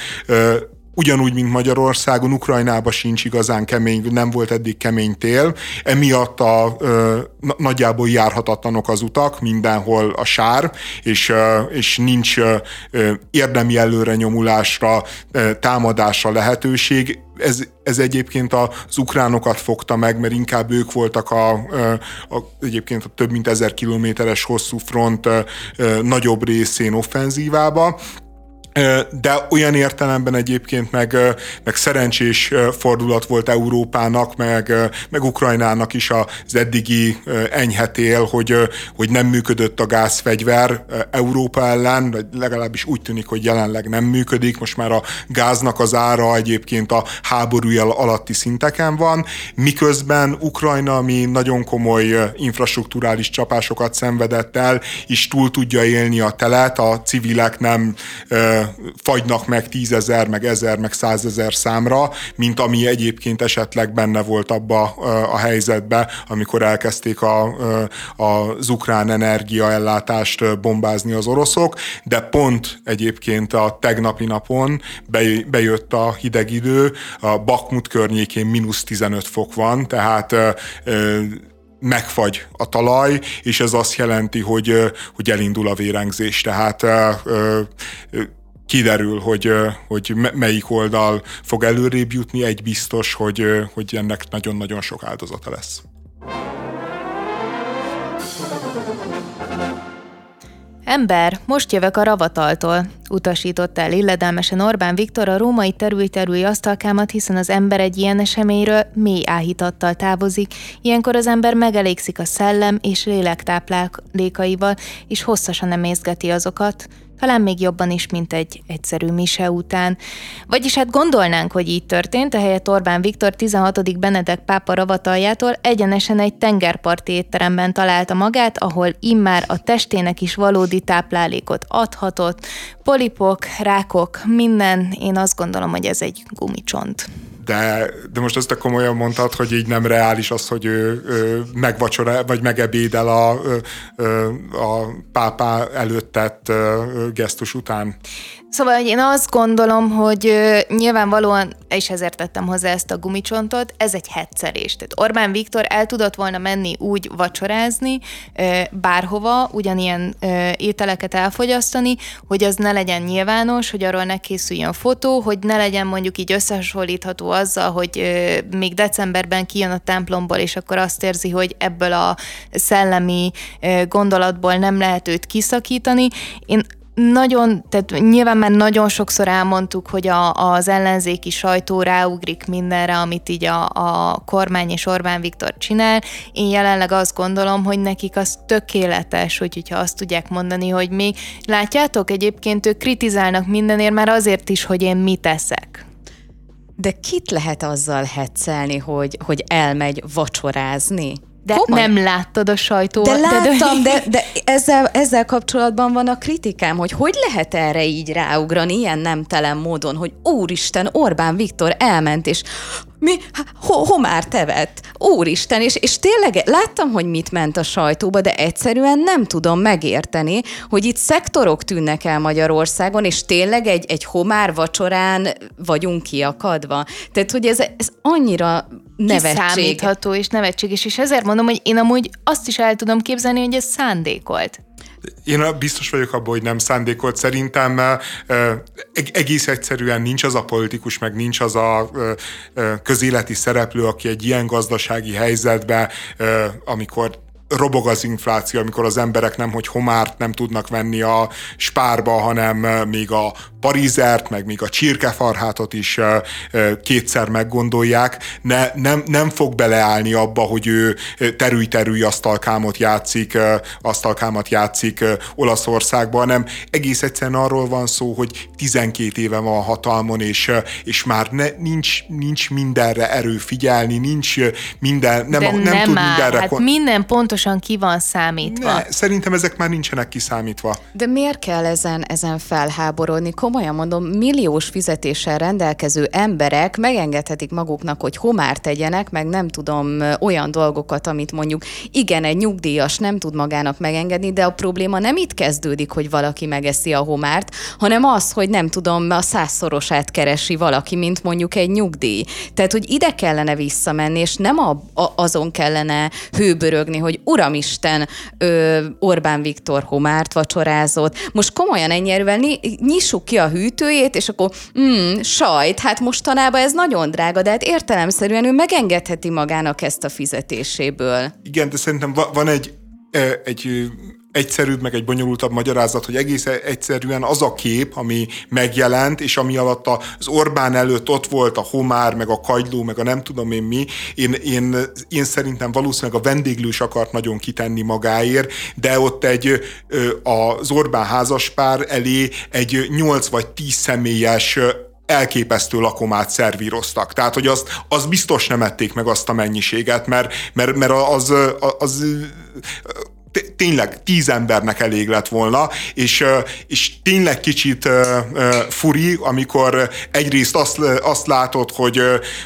[SPEAKER 1] ugyanúgy, mint Magyarországon, Ukrajnában sincs igazán kemény, nem volt eddig kemény tél, emiatt a, ö, nagyjából járhatatlanok az utak, mindenhol a sár, és, ö, és nincs ö, érdemi előre nyomulásra, ö, támadásra lehetőség. Ez, ez egyébként az ukránokat fogta meg, mert inkább ők voltak a, a egyébként a több mint ezer kilométeres hosszú front nagyobb részén offenzívába, de olyan értelemben egyébként meg, meg szerencsés fordulat volt Európának, meg, meg Ukrajnának is az eddigi enyhetél, hogy, hogy nem működött a gázfegyver Európa ellen, vagy legalábbis úgy tűnik, hogy jelenleg nem működik. Most már a gáznak az ára egyébként a háborúja alatti szinteken van, miközben Ukrajna, ami nagyon komoly infrastruktúrális csapásokat szenvedett el, is túl tudja élni a telet, a civilek nem fagynak meg tízezer, meg ezer, meg százezer számra, mint ami egyébként esetleg benne volt abba a helyzetbe, amikor elkezdték a, az ukrán energiaellátást bombázni az oroszok, de pont egyébként a tegnapi napon bejött a hideg idő, a Bakmut környékén mínusz 15 fok van, tehát megfagy a talaj, és ez azt jelenti, hogy, hogy elindul a vérengzés. Tehát kiderül, hogy, hogy melyik oldal fog előrébb jutni, egy biztos, hogy, hogy ennek nagyon-nagyon sok áldozata lesz.
[SPEAKER 2] Ember, most jövök a ravataltól, utasította el illedelmesen Orbán Viktor a római terülterülj asztalkámat, hiszen az ember egy ilyen eseményről mély áhítattal távozik, ilyenkor az ember megelégszik a szellem és lélek táplálékaival, és hosszasan emészgeti azokat, talán még jobban is, mint egy egyszerű mise után. Vagyis hát gondolnánk, hogy így történt, ehelyett Orbán Viktor 16. Benedek pápa ravataljától egyenesen egy tengerparti étteremben találta magát, ahol immár a testének is valódi táplálékot adhatott, polipok, rákok, minden, én azt gondolom, hogy ez egy gumicsont
[SPEAKER 1] de, de most ezt a komolyan mondtad, hogy így nem reális az, hogy ő, ő megvacsora, vagy megebédel a, a pápá előtt tett gesztus után.
[SPEAKER 2] Szóval hogy én azt gondolom, hogy nyilvánvalóan, és ezért tettem hozzá ezt a gumicsontot, ez egy hetszerés. Tehát Orbán Viktor el tudott volna menni úgy vacsorázni bárhova, ugyanilyen ételeket elfogyasztani, hogy az ne legyen nyilvános, hogy arról ne készüljön fotó, hogy ne legyen mondjuk így összehasonlítható azzal, hogy még decemberben kijön a templomból, és akkor azt érzi, hogy ebből a szellemi gondolatból nem lehet őt kiszakítani. Én nagyon, tehát nyilván már nagyon sokszor elmondtuk, hogy a, az ellenzéki sajtó ráugrik mindenre, amit így a, a kormány és Orbán Viktor csinál. Én jelenleg azt gondolom, hogy nekik az tökéletes, hogy, hogyha azt tudják mondani, hogy még látjátok, egyébként ők kritizálnak mindenért már azért is, hogy én mit teszek.
[SPEAKER 3] De kit lehet azzal hetszelni, hogy, hogy elmegy vacsorázni?
[SPEAKER 2] De Komoly? nem láttad a sajtó.
[SPEAKER 3] De láttam, de, de ezzel, ezzel kapcsolatban van a kritikám, hogy hogy lehet erre így ráugrani ilyen nemtelen módon, hogy úristen, Orbán Viktor elment, és mi, ho, homár tevet, úristen, és, és tényleg láttam, hogy mit ment a sajtóba, de egyszerűen nem tudom megérteni, hogy itt szektorok tűnnek el Magyarországon, és tényleg egy, egy homár vacsorán vagyunk kiakadva. Tehát, hogy ez, ez annyira nevetség.
[SPEAKER 2] Kiszámítható és nevetséges, és ezért mondom, hogy én amúgy azt is el tudom képzelni, hogy ez szándékolt.
[SPEAKER 1] Én biztos vagyok abban, hogy nem szándékolt. Szerintem egész egyszerűen nincs az a politikus, meg nincs az a közéleti szereplő, aki egy ilyen gazdasági helyzetben, amikor robog az infláció, amikor az emberek nem, hogy homárt nem tudnak venni a spárba, hanem még a parizert, meg még a csirkefarhátot is kétszer meggondolják, ne, nem, nem fog beleállni abba, hogy ő terülj-terülj asztalkámot játszik, asztalkámat játszik Olaszországban, hanem egész egyszerűen arról van szó, hogy 12 éve van hatalmon, és, és már ne, nincs, nincs mindenre erő figyelni, nincs minden, nem,
[SPEAKER 2] De
[SPEAKER 1] nem,
[SPEAKER 2] nem
[SPEAKER 1] tud
[SPEAKER 2] már,
[SPEAKER 1] mindenre.
[SPEAKER 2] Hát minden pontosan ki van számítva.
[SPEAKER 1] Ne, szerintem ezek már nincsenek kiszámítva.
[SPEAKER 3] De miért kell ezen, ezen felháborodni? komolyan mondom, milliós fizetéssel rendelkező emberek megengedhetik maguknak, hogy homár tegyenek, meg nem tudom, olyan dolgokat, amit mondjuk igen, egy nyugdíjas nem tud magának megengedni, de a probléma nem itt kezdődik, hogy valaki megeszi a homárt, hanem az, hogy nem tudom, a százszorosát keresi valaki, mint mondjuk egy nyugdíj. Tehát, hogy ide kellene visszamenni, és nem a, a, azon kellene hőbörögni, hogy Uramisten, ö, Orbán Viktor homárt vacsorázott. Most komolyan ennyire nyissuk ki a hűtőjét, és akkor mm, sajt, hát mostanában ez nagyon drága, de hát értelemszerűen ő megengedheti magának ezt a fizetéséből.
[SPEAKER 1] Igen, de szerintem van egy egy egyszerűbb, meg egy bonyolultabb magyarázat, hogy egész egyszerűen az a kép, ami megjelent, és ami alatt az Orbán előtt ott volt a homár, meg a kagyló, meg a nem tudom én mi, én, én, én szerintem valószínűleg a vendéglős akart nagyon kitenni magáért, de ott egy az Orbán házaspár elé egy 8 vagy 10 személyes elképesztő lakomát szervíroztak. Tehát, hogy azt, az biztos nem ették meg azt a mennyiséget, mert, mert, mert az, az, az tényleg tíz embernek elég lett volna, és, és tényleg kicsit furi, amikor egyrészt azt, azt látod, hogy,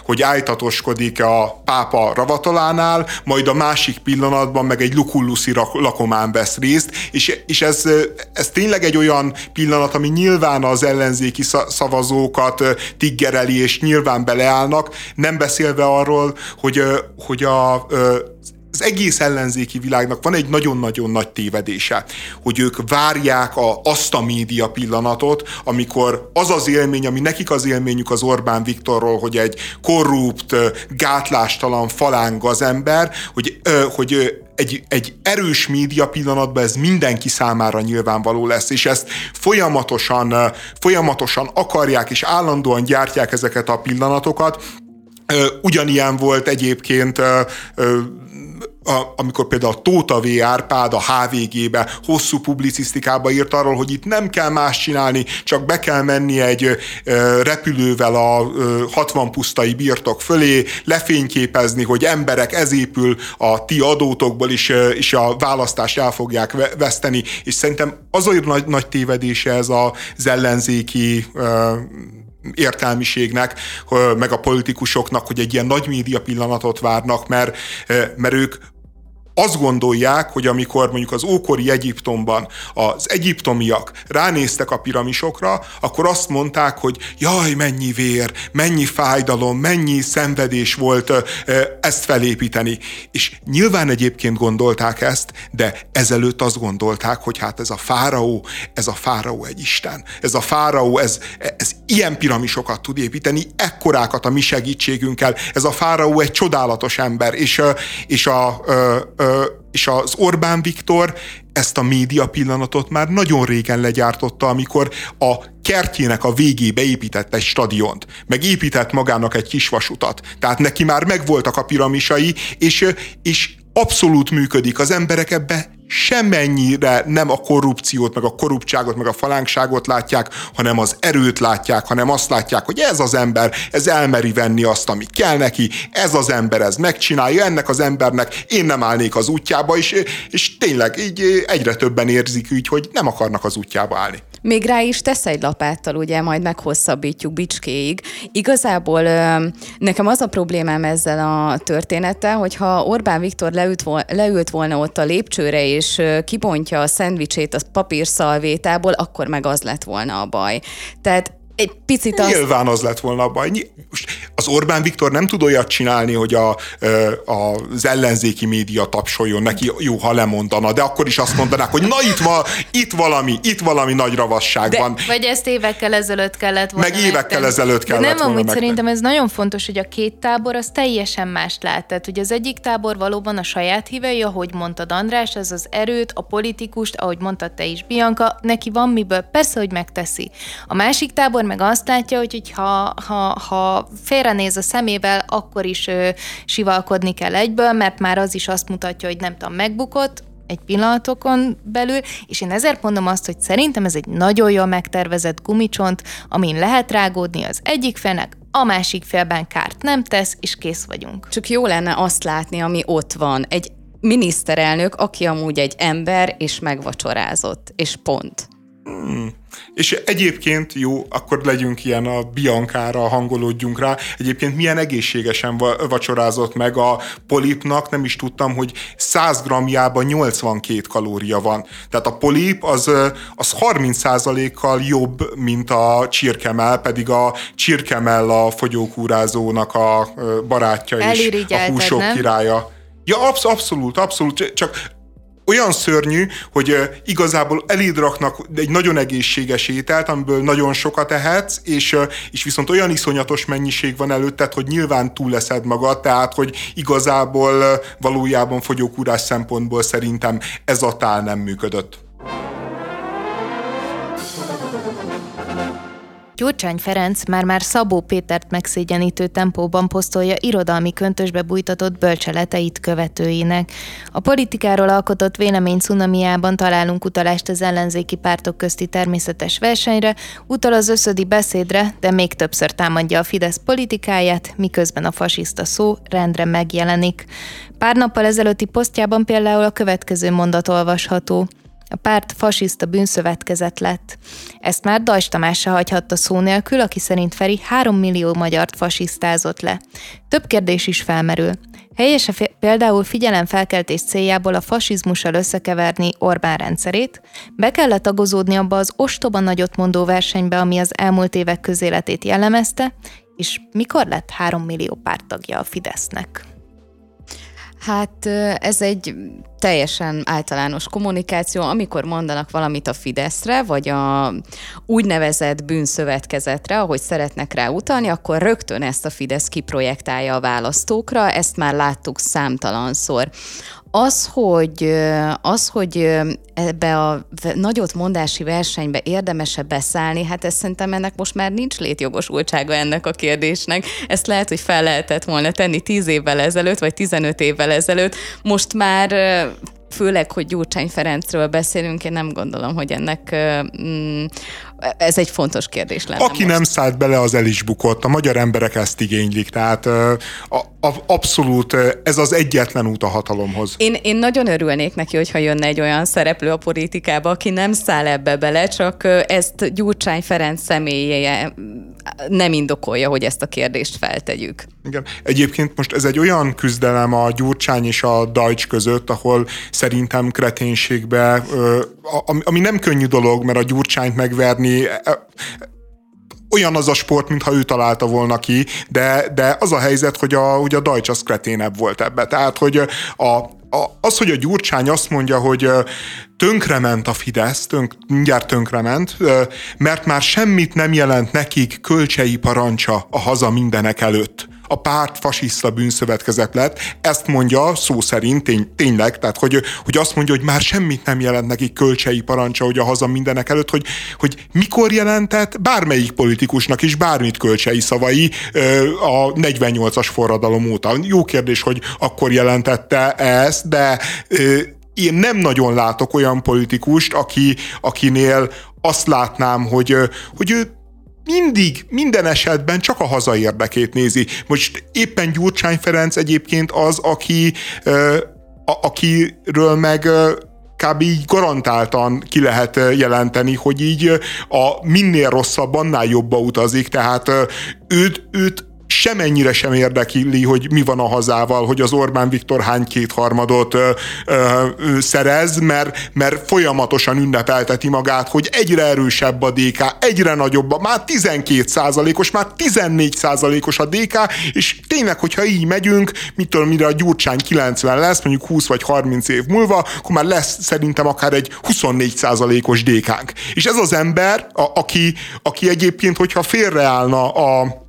[SPEAKER 1] hogy ájtatoskodik a pápa ravatalánál, majd a másik pillanatban meg egy lukulluszi lakomán vesz részt, és, és ez, ez tényleg egy olyan pillanat, ami nyilván az ellenzéki szavazókat tiggereli, és nyilván beleállnak, nem beszélve arról, hogy, hogy a az egész ellenzéki világnak van egy nagyon-nagyon nagy tévedése, hogy ők várják a, azt a média pillanatot, amikor az az élmény, ami nekik az élményük az Orbán Viktorról, hogy egy korrupt, gátlástalan faláng az ember, hogy, hogy egy, egy erős média pillanatban ez mindenki számára nyilvánvaló lesz, és ezt folyamatosan, folyamatosan akarják és állandóan gyártják ezeket a pillanatokat, Ugyanilyen volt egyébként a, amikor például Tóta V. Árpád a HVG-be hosszú publicisztikába írt arról, hogy itt nem kell más csinálni, csak be kell menni egy ö, repülővel a ö, 60 pusztai birtok fölé, lefényképezni, hogy emberek, ez épül a ti adótokból is, ö, és a választást el fogják veszteni, és szerintem az olyan nagy, nagy tévedése ez az ellenzéki ö, értelmiségnek, meg a politikusoknak, hogy egy ilyen nagy média pillanatot várnak, mert, mert ők azt gondolják, hogy amikor mondjuk az ókori Egyiptomban az egyiptomiak ránéztek a piramisokra, akkor azt mondták, hogy jaj, mennyi vér, mennyi fájdalom, mennyi szenvedés volt ezt felépíteni. És nyilván egyébként gondolták ezt, de ezelőtt azt gondolták, hogy hát ez a fáraó, ez a fáraó egy isten. Ez a fáraó, ez, ez ilyen piramisokat tud építeni, ekkorákat a mi segítségünkkel. Ez a fáraó egy csodálatos ember, és, és a, és az Orbán Viktor ezt a média pillanatot már nagyon régen legyártotta, amikor a kertjének a végébe épített egy stadiont, meg épített magának egy kis vasutat. Tehát neki már megvoltak a piramisai, és, és abszolút működik. Az emberek ebbe semennyire nem a korrupciót, meg a korruptságot, meg a falánkságot látják, hanem az erőt látják, hanem azt látják, hogy ez az ember, ez elmeri venni azt, ami kell neki, ez az ember, ez megcsinálja, ennek az embernek én nem állnék az útjába, és, és tényleg így egyre többen érzik úgy, hogy nem akarnak az útjába állni.
[SPEAKER 3] Még rá is tesz egy lapáttal, ugye, majd meghosszabbítjuk bicskéig. Igazából nekem az a problémám ezzel a történettel, hogyha Orbán Viktor leült volna ott a lépcsőre, és kibontja a szendvicsét a papírszalvétából, akkor meg az lett volna a baj. Tehát egy picit
[SPEAKER 1] az... Nyilván az lett volna a baj. Az Orbán Viktor nem tud olyat csinálni, hogy a, a, az ellenzéki média tapsoljon neki, jó, ha lemondana, de akkor is azt mondanák, hogy na itt, va, itt valami, itt valami nagy ravasság de, van.
[SPEAKER 2] Vagy ezt évekkel ezelőtt kellett volna.
[SPEAKER 1] Meg évekkel megtenni. ezelőtt kellett de
[SPEAKER 2] nem,
[SPEAKER 1] volna
[SPEAKER 2] amúgy megtenni. szerintem ez nagyon fontos, hogy a két tábor az teljesen mást lát. Tehát, hogy az egyik tábor valóban a saját hívei, ahogy mondtad András, ez az erőt, a politikust, ahogy mondtad te is, Bianca, neki van miből, persze, hogy megteszi. A másik tábor meg azt látja, hogy ha, ha, ha félrenéz a szemével, akkor is ö, sivalkodni kell egyből, mert már az is azt mutatja, hogy nem tudom, megbukott, egy pillanatokon belül, és én ezért mondom azt, hogy szerintem ez egy nagyon jól megtervezett gumicsont, amin lehet rágódni az egyik félnek, a másik félben kárt nem tesz, és kész vagyunk.
[SPEAKER 3] Csak jó lenne azt látni, ami ott van. Egy miniszterelnök, aki amúgy egy ember, és megvacsorázott, és pont.
[SPEAKER 1] Hmm. És egyébként jó, akkor legyünk ilyen a Biancára, hangolódjunk rá. Egyébként milyen egészségesen vacsorázott meg a polipnak, nem is tudtam, hogy 100 grammjában 82 kalória van. Tehát a polip az, az 30%-kal jobb, mint a csirkemel, pedig a csirkemel a fogyókúrázónak a barátja és a húsok nem? királya. Ja, absz- abszolút, abszolút, csak olyan szörnyű, hogy igazából eléd raknak egy nagyon egészséges ételt, amiből nagyon sokat ehetsz, és, és viszont olyan iszonyatos mennyiség van előtted, hogy nyilván túl leszed magad, tehát hogy igazából valójában fogyókúrás szempontból szerintem ez a tál nem működött.
[SPEAKER 2] Gyurcsány Ferenc már-már Szabó Pétert megszégyenítő tempóban posztolja irodalmi köntösbe bújtatott bölcseleteit követőinek. A politikáról alkotott vélemény cunamiában találunk utalást az ellenzéki pártok közti természetes versenyre, utal az összödi beszédre, de még többször támadja a Fidesz politikáját, miközben a fasiszta szó rendre megjelenik. Pár nappal ezelőtti posztjában például a következő mondat olvasható. A párt fasiszta bűnszövetkezet lett. Ezt már Dajs Tamás se hagyhatta szó nélkül, aki szerint Feri 3 millió magyart fasisztázott le. Több kérdés is felmerül. Helyes -e például figyelemfelkeltés céljából a fasizmussal összekeverni Orbán rendszerét? Be kellett tagozódni abba az ostoba nagyot mondó versenybe, ami az elmúlt évek közéletét jellemezte, és mikor lett 3 millió pártagja a Fidesznek?
[SPEAKER 3] Hát ez egy teljesen általános kommunikáció, amikor mondanak valamit a Fideszre, vagy a úgynevezett bűnszövetkezetre, ahogy szeretnek rá utalni, akkor rögtön ezt a Fidesz kiprojektálja a választókra, ezt már láttuk számtalanszor. Az, hogy, az, hogy ebbe a nagyot mondási versenybe érdemese beszállni, hát ez szerintem ennek most már nincs létjogosultsága ennek a kérdésnek. Ezt lehet, hogy fel lehetett volna tenni 10 évvel ezelőtt, vagy 15 évvel ezelőtt. Most már főleg, hogy Gyurcsány Ferencről beszélünk, én nem gondolom, hogy ennek mm, ez egy fontos kérdés lenne.
[SPEAKER 1] Aki most. nem szállt bele, az el is bukott. A magyar emberek ezt igénylik, tehát a, a, abszolút ez az egyetlen út a hatalomhoz.
[SPEAKER 3] Én, én nagyon örülnék neki, hogyha jönne egy olyan szereplő a politikába, aki nem száll ebbe bele, csak ezt Gyurcsány Ferenc személye nem indokolja, hogy ezt a kérdést feltegyük.
[SPEAKER 1] Igen. Egyébként most ez egy olyan küzdelem a Gyurcsány és a Dajcs között, ahol szerintem kreténségbe, ami nem könnyű dolog, mert a Gyurcsányt megverni olyan az a sport, mintha ő találta volna ki, de, de az a helyzet, hogy a, hogy a Dajcs az kreténebb volt ebbe. Tehát, hogy a, a, az, hogy a Gyurcsány azt mondja, hogy tönkrement a Fidesz, tönk, mindjárt tönkrement, mert már semmit nem jelent nekik kölcsei parancsa a haza mindenek előtt a párt fasiszta bűnszövetkezet lett. Ezt mondja szó szerint, tény, tényleg, tehát hogy, hogy azt mondja, hogy már semmit nem jelent neki kölcsei parancsa, hogy a haza mindenek előtt, hogy, hogy mikor jelentett bármelyik politikusnak is bármit kölcsei szavai a 48-as forradalom óta. Jó kérdés, hogy akkor jelentette ezt, de én nem nagyon látok olyan politikust, aki, akinél azt látnám, hogy, hogy ő mindig, minden esetben csak a haza érdekét nézi. Most éppen Gyurcsány Ferenc egyébként az, aki, a, akiről meg kb. így garantáltan ki lehet jelenteni, hogy így a minél rosszabb, annál jobba utazik, tehát őt, őt semennyire sem érdekli, hogy mi van a hazával, hogy az Orbán Viktor hány kétharmadot ö, ö, ö, szerez, mert, mert folyamatosan ünnepelteti magát, hogy egyre erősebb a DK, egyre nagyobb, a, már 12 százalékos, már 14 százalékos a DK, és tényleg, hogyha így megyünk, mitől mire a Gyurcsány 90 lesz, mondjuk 20 vagy 30 év múlva, akkor már lesz szerintem akár egy 24 százalékos DK-nk. És ez az ember, a, aki, aki egyébként, hogyha félreállna a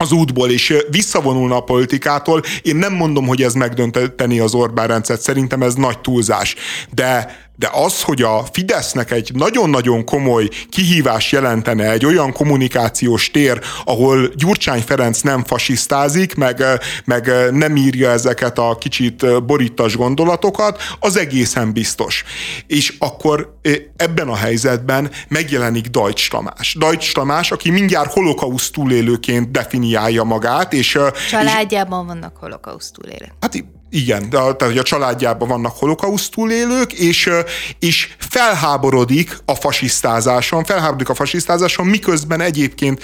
[SPEAKER 1] az útból, és visszavonulna a politikától. Én nem mondom, hogy ez megdönteni az Orbán rendszert, szerintem ez nagy túlzás. De de az, hogy a Fidesznek egy nagyon-nagyon komoly kihívás jelentene egy olyan kommunikációs tér, ahol Gyurcsány Ferenc nem fasisztázik, meg, meg nem írja ezeket a kicsit borítas gondolatokat, az egészen biztos. És akkor ebben a helyzetben megjelenik Dajcs Tamás. Dajcs Tamás, aki mindjárt holokauszt túlélőként definiálja magát, és...
[SPEAKER 2] Családjában és, vannak holokauszt túlélők.
[SPEAKER 1] Hát igen, de, tehát hogy a családjában vannak holokauszt túlélők, és, és felháborodik a fasisztázáson, felháborodik a fasisztázáson, miközben egyébként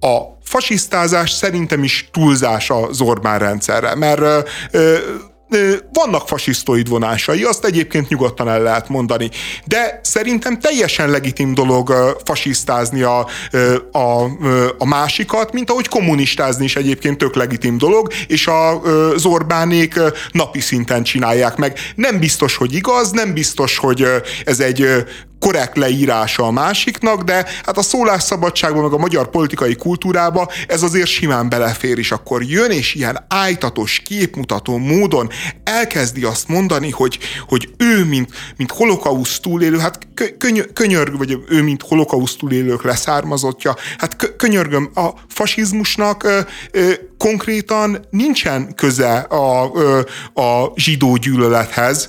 [SPEAKER 1] a fasisztázás szerintem is túlzás az Orbán rendszerre, mert vannak fasisztoid vonásai, azt egyébként nyugodtan el lehet mondani. De szerintem teljesen legitim dolog fasisztázni a, a, a másikat, mint ahogy kommunistázni is egyébként tök legitim dolog, és a Zorbánék napi szinten csinálják meg. Nem biztos, hogy igaz, nem biztos, hogy ez egy korrekt leírása a másiknak, de hát a szólásszabadságban, meg a magyar politikai kultúrába ez azért simán belefér, és akkor jön, és ilyen ájtatos, képmutató módon elkezdi azt mondani, hogy, hogy ő, mint, mint holokauszt túlélő, hát köny- könyörg, vagy ő, mint holokauszt túlélők leszármazottja, hát könyörgöm, a fasizmusnak ö, ö, konkrétan nincsen köze a, a zsidó gyűlölethez.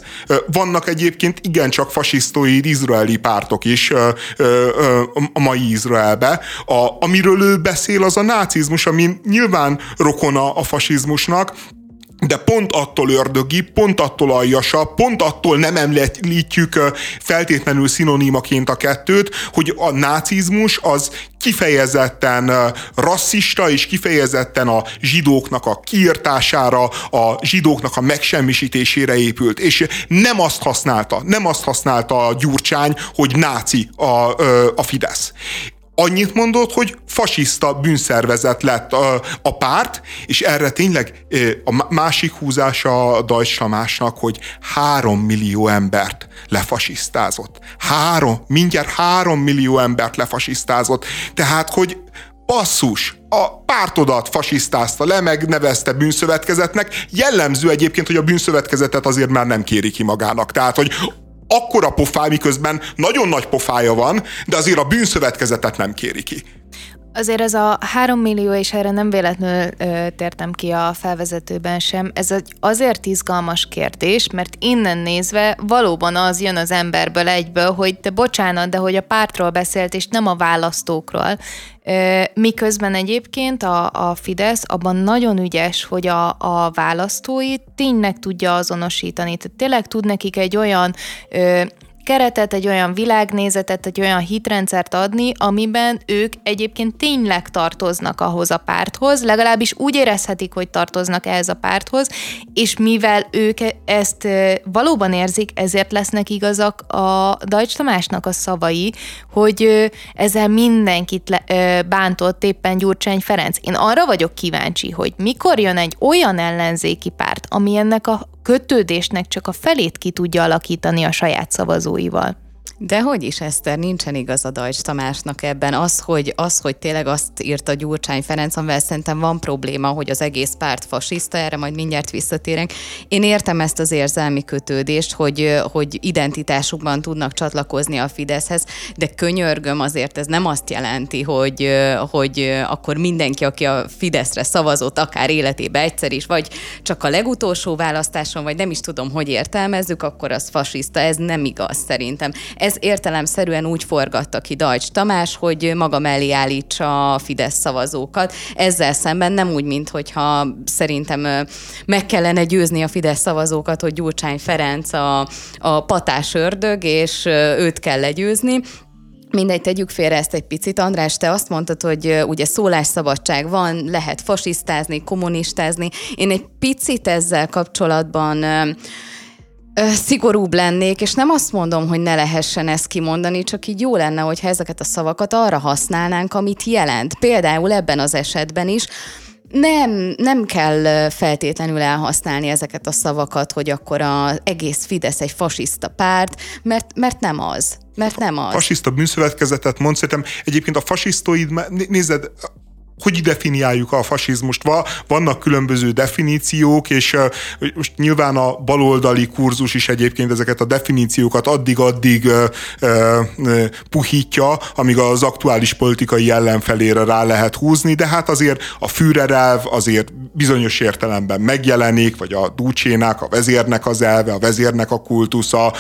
[SPEAKER 1] Vannak egyébként igencsak fasisztoid izraeli pártok is a mai Izraelbe. A, amiről ő beszél, az a nácizmus, ami nyilván rokona a fasizmusnak, de pont attól ördögi, pont attól aljasa, pont attól nem említjük feltétlenül szinonímaként a kettőt, hogy a nácizmus az kifejezetten rasszista és kifejezetten a zsidóknak a kiirtására, a zsidóknak a megsemmisítésére épült. És nem azt használta, nem azt használta a Gyurcsány, hogy náci a, a Fidesz annyit mondott, hogy fasiszta bűnszervezet lett a, a párt, és erre tényleg a másik húzása a Deutsch Tamásnak, hogy három millió embert lefasisztázott. Három, mindjárt három millió embert lefasisztázott. Tehát, hogy basszus, a pártodat fasisztázta le, megnevezte bűnszövetkezetnek. Jellemző egyébként, hogy a bűnszövetkezetet azért már nem kéri ki magának. Tehát, hogy akkora pofáj, miközben nagyon nagy pofája van, de azért a bűnszövetkezetet nem kéri ki.
[SPEAKER 2] Azért ez a három millió, és erre nem véletlenül ö, tértem ki a felvezetőben sem, ez egy azért izgalmas kérdés, mert innen nézve valóban az jön az emberből egyből, hogy te bocsánat, de hogy a pártról beszélt, és nem a választókról. Ö, miközben egyébként a, a Fidesz abban nagyon ügyes, hogy a, a választóit tényleg tudja azonosítani. Tehát tényleg tud nekik egy olyan ö, keretet, egy olyan világnézetet, egy olyan hitrendszert adni, amiben ők egyébként tényleg tartoznak ahhoz a párthoz, legalábbis úgy érezhetik, hogy tartoznak ehhez a párthoz, és mivel ők ezt valóban érzik, ezért lesznek igazak a Dajcs Tamásnak a szavai, hogy ezzel mindenkit le, bántott éppen Gyurcsány Ferenc. Én arra vagyok kíváncsi, hogy mikor jön egy olyan ellenzéki párt, ami ennek a kötődésnek csak a felét ki tudja alakítani a saját szavazóival.
[SPEAKER 3] De hogy is, Eszter, nincsen igaz a Dajcs Tamásnak ebben. Az, hogy, az, hogy tényleg azt írta Gyurcsány Ferenc, amivel szerintem van probléma, hogy az egész párt fasiszta, erre majd mindjárt visszatérünk. Én értem ezt az érzelmi kötődést, hogy, hogy identitásukban tudnak csatlakozni a Fideszhez, de könyörgöm azért ez nem azt jelenti, hogy, hogy akkor mindenki, aki a Fideszre szavazott, akár életébe egyszer is, vagy csak a legutolsó választáson, vagy nem is tudom, hogy értelmezzük, akkor az fasiszta. Ez nem igaz szerintem. Ez értelemszerűen úgy forgatta ki Dajcs Tamás, hogy maga mellé állítsa a Fidesz szavazókat. Ezzel szemben nem úgy, mint hogyha szerintem meg kellene győzni a Fidesz szavazókat, hogy Gyurcsány Ferenc a, a patás ördög, és őt kell legyőzni, Mindegy, tegyük félre ezt egy picit. András, te azt mondtad, hogy ugye szólásszabadság van, lehet fasisztázni, kommunistázni. Én egy picit ezzel kapcsolatban szigorúbb lennék, és nem azt mondom, hogy ne lehessen ezt kimondani, csak így jó lenne, hogyha ezeket a szavakat arra használnánk, amit jelent. Például ebben az esetben is, nem, nem kell feltétlenül elhasználni ezeket a szavakat, hogy akkor az egész Fidesz egy fasiszta párt, mert, mert nem az. Mert nem az.
[SPEAKER 1] Fasiszta bűnszövetkezetet mond, szerintem egyébként a fasisztoid, nézed, hogy definiáljuk a fasizmust. Vannak különböző definíciók, és most nyilván a baloldali kurzus is egyébként ezeket a definíciókat addig-addig puhítja, amíg az aktuális politikai ellenfelére rá lehet húzni, de hát azért a Führerelv azért bizonyos értelemben megjelenik, vagy a Dúcsénák, a vezérnek az elve, a vezérnek a kultusza,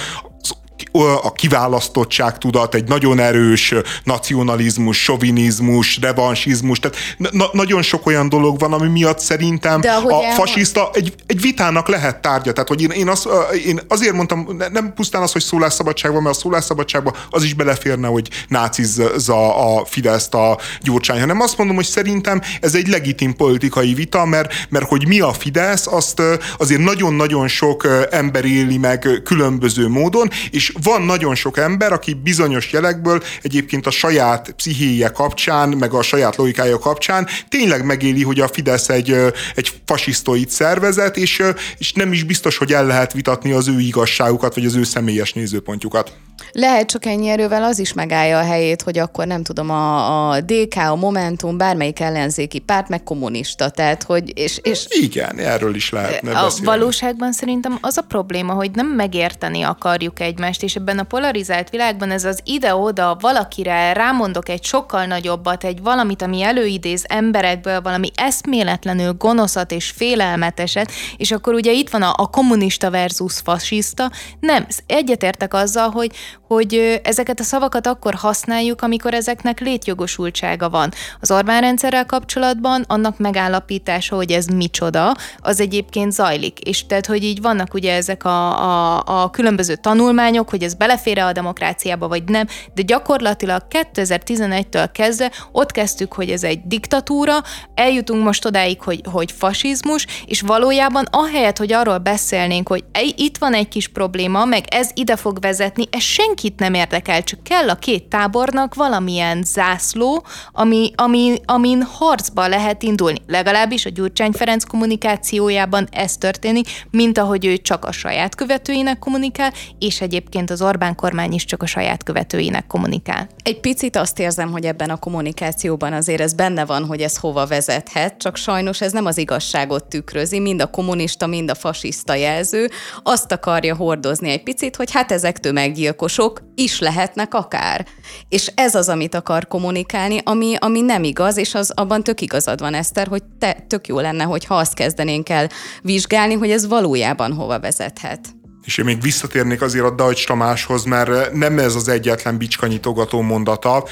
[SPEAKER 1] a kiválasztottság tudat, egy nagyon erős nacionalizmus, sovinizmus, revansizmus, tehát na- nagyon sok olyan dolog van, ami miatt szerintem a fasiszta egy, egy vitának lehet tárgya. Tehát, hogy én, én, az, én azért mondtam, nem pusztán az, hogy szólásszabadság van, mert a szólásszabadságban az is beleférne, hogy nácizza a Fideszt a Gyurcsány, hanem azt mondom, hogy szerintem ez egy legitim politikai vita, mert, mert hogy mi a Fidesz, azt azért nagyon-nagyon sok ember éli meg különböző módon, és van nagyon sok ember, aki bizonyos jelekből egyébként a saját pszichéje kapcsán, meg a saját logikája kapcsán tényleg megéli, hogy a Fidesz egy, egy fasisztoid szervezet, és, és nem is biztos, hogy el lehet vitatni az ő igazságukat, vagy az ő személyes nézőpontjukat.
[SPEAKER 3] Lehet, csak ennyi erővel az is megállja a helyét, hogy akkor nem tudom, a, a DK, a Momentum, bármelyik ellenzéki párt, meg kommunista, tehát hogy... És, és
[SPEAKER 1] Igen, erről is lehetne
[SPEAKER 2] A beszélni. valóságban szerintem az a probléma, hogy nem megérteni akarjuk egymást, és ebben a polarizált világban ez az ide-oda valakire rámondok egy sokkal nagyobbat, egy valamit, ami előidéz emberekből, valami eszméletlenül gonoszat és félelmeteset, és akkor ugye itt van a, a kommunista versus fasiszta. Nem, egyetértek azzal, hogy, hogy ezeket a szavakat akkor használjuk, amikor ezeknek létjogosultsága van. Az Orbán rendszerrel kapcsolatban annak megállapítása, hogy ez micsoda, az egyébként zajlik. És tehát, hogy így vannak ugye ezek a, a, a különböző tanulmányok, hogy ez belefér a demokráciába, vagy nem, de gyakorlatilag 2011-től kezdve ott kezdtük, hogy ez egy diktatúra, eljutunk most odáig, hogy, hogy fasizmus, és valójában ahelyett, hogy arról beszélnénk, hogy itt van egy kis probléma, meg ez ide fog vezetni, ez senkit nem érdekel, csak kell a két tábornak valamilyen zászló, ami, ami, amin harcba lehet indulni. Legalábbis a Gyurcsány Ferenc kommunikációjában ez történik, mint ahogy ő csak a saját követőinek kommunikál, és egyébként az Orbán kormány is csak a saját követőinek kommunikál.
[SPEAKER 3] Egy picit azt érzem, hogy ebben a kommunikációban azért ez benne van, hogy ez hova vezethet, csak sajnos ez nem az igazságot tükrözi, mind a kommunista, mind a fasiszta jelző azt akarja hordozni egy picit, hogy hát ezek tömeggyilkosok is lehetnek akár. És ez az, amit akar kommunikálni, ami, ami nem igaz, és az abban tök igazad van, Eszter, hogy te, tök jó lenne, hogyha azt kezdenénk el vizsgálni, hogy ez valójában hova vezethet.
[SPEAKER 1] És én még visszatérnék azért a Deutsch Tamáshoz, mert nem ez az egyetlen bicskanyitogató mondata.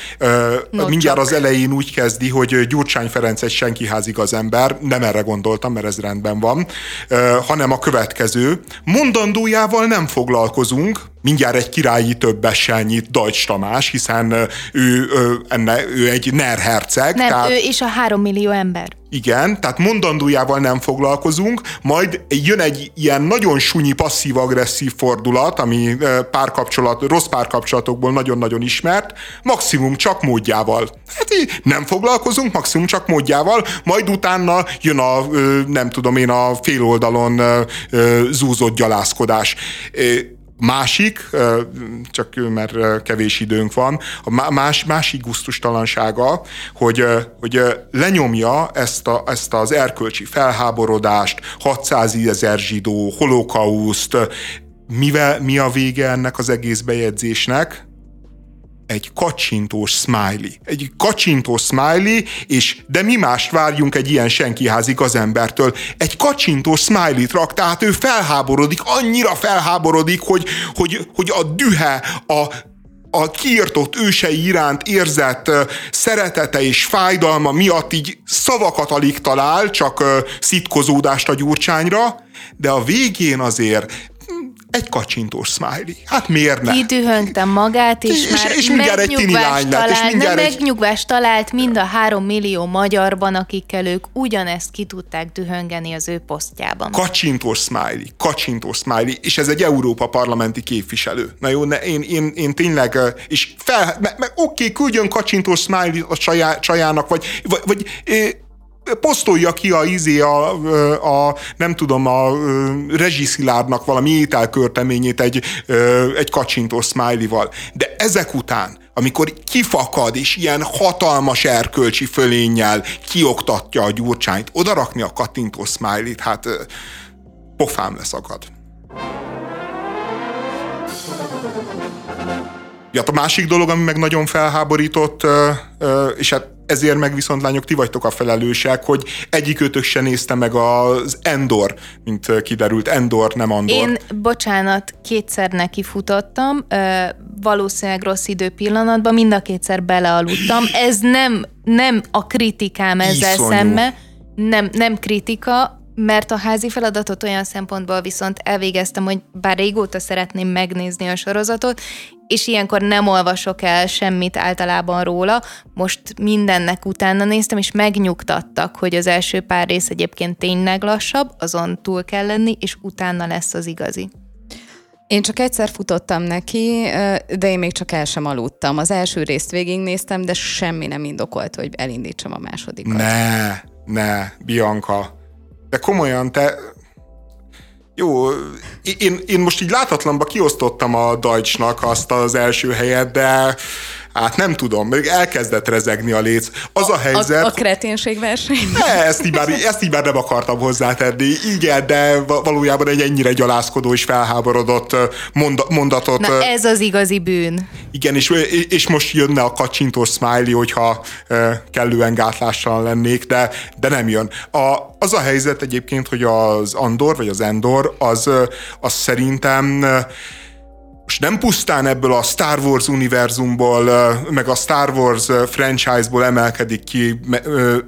[SPEAKER 1] No, Mindjárt csak. az elején úgy kezdi, hogy Gyurcsány Ferenc egy senkiház az ember, nem erre gondoltam, mert ez rendben van, hanem a következő. Mondandójával nem foglalkozunk, mindjárt egy királyi többessel nyit Deutsch Tamás, hiszen ő, ő, enne, ő egy nerherceg.
[SPEAKER 2] Nem, tehát... ő is a három millió ember.
[SPEAKER 1] Igen, tehát mondandójával nem foglalkozunk, majd jön egy ilyen nagyon sunyi passzív-agresszív fordulat, ami párkapcsolat, rossz párkapcsolatokból nagyon-nagyon ismert, maximum csak módjával. Hát nem foglalkozunk, maximum csak módjával, majd utána jön a, nem tudom én, a féloldalon zúzott gyalászkodás. Másik, csak mert kevés időnk van, a más, másik gusztustalansága, hogy, hogy lenyomja ezt, a, ezt az erkölcsi felháborodást, 600 ezer zsidó, holokauszt, mivel, mi a vége ennek az egész bejegyzésnek? Egy kacsintós smiley. Egy kacsintós smiley, és de mi mást várjunk egy ilyen senkiházi gazembertől? Egy kacsintós smiley-t rak, tehát ő felháborodik, annyira felháborodik, hogy, hogy, hogy a dühe, a, a kiirtott ősei iránt érzett szeretete és fájdalma miatt így szavakat alig talál, csak szitkozódást a gyurcsányra, de a végén azért egy kacsintós smiley. Hát miért ne?
[SPEAKER 2] Kidühöngtem magát, és, és már és mindjárt egy tini lány lett, és mindjárt egy... megnyugvást talált mind a három millió magyarban, akikkel ők ugyanezt ki tudták dühöngeni az ő posztjában.
[SPEAKER 1] Kacsintós smiley, kacsintós smiley, és ez egy Európa parlamenti képviselő. Na jó, ne, én, én, én tényleg, és fel, oké, okay, küldjön kacsintós smiley a csajá, csajának, vagy, vagy, vagy posztolja ki a izé a, a, nem tudom, a rezsiszilárdnak valami ételkörteményét egy, egy kacsintó smiley-val. De ezek után, amikor kifakad és ilyen hatalmas erkölcsi fölénnyel kioktatja a gyurcsányt, odarakni a kattintó smiley-t, hát pofám leszakad. Ja, a másik dolog, ami meg nagyon felháborított, és hát ezért meg viszont lányok, ti vagytok a felelősek, hogy egyikőtök se nézte meg az Endor, mint kiderült, Endor, nem Andor.
[SPEAKER 2] Én, bocsánat, kétszer neki futottam, valószínűleg rossz idő pillanatban, mind a kétszer belealudtam. Ez nem, nem a kritikám ezzel Iszonyú. szembe, nem, nem kritika, mert a házi feladatot olyan szempontból viszont elvégeztem, hogy bár régóta szeretném megnézni a sorozatot, és ilyenkor nem olvasok el semmit általában róla. Most mindennek utána néztem, és megnyugtattak, hogy az első pár rész egyébként tényleg lassabb, azon túl kell lenni, és utána lesz az igazi.
[SPEAKER 3] Én csak egyszer futottam neki, de én még csak el sem aludtam. Az első részt végignéztem, de semmi nem indokolt, hogy elindítsam a másodikat.
[SPEAKER 1] Ne, ne, Bianca. De komolyan, te... Jó, én, én most így látatlanba kiosztottam a Deutschnak azt az első helyet, de Hát nem tudom, még elkezdett rezegni a léc. Az a, a helyzet...
[SPEAKER 3] A, a kreténség verseny.
[SPEAKER 1] Ne, ezt így, már, ezt így már nem akartam hozzátenni. Igen, de valójában egy ennyire gyalázkodó és felháborodott mondatot...
[SPEAKER 2] Na ez az igazi bűn.
[SPEAKER 1] Igen, és, és most jönne a kacsintós smiley, hogyha kellően gátlással lennék, de, de nem jön. A, az a helyzet egyébként, hogy az Andor, vagy az Endor, az, az szerintem és nem pusztán ebből a Star Wars univerzumból, meg a Star Wars franchise-ból emelkedik ki,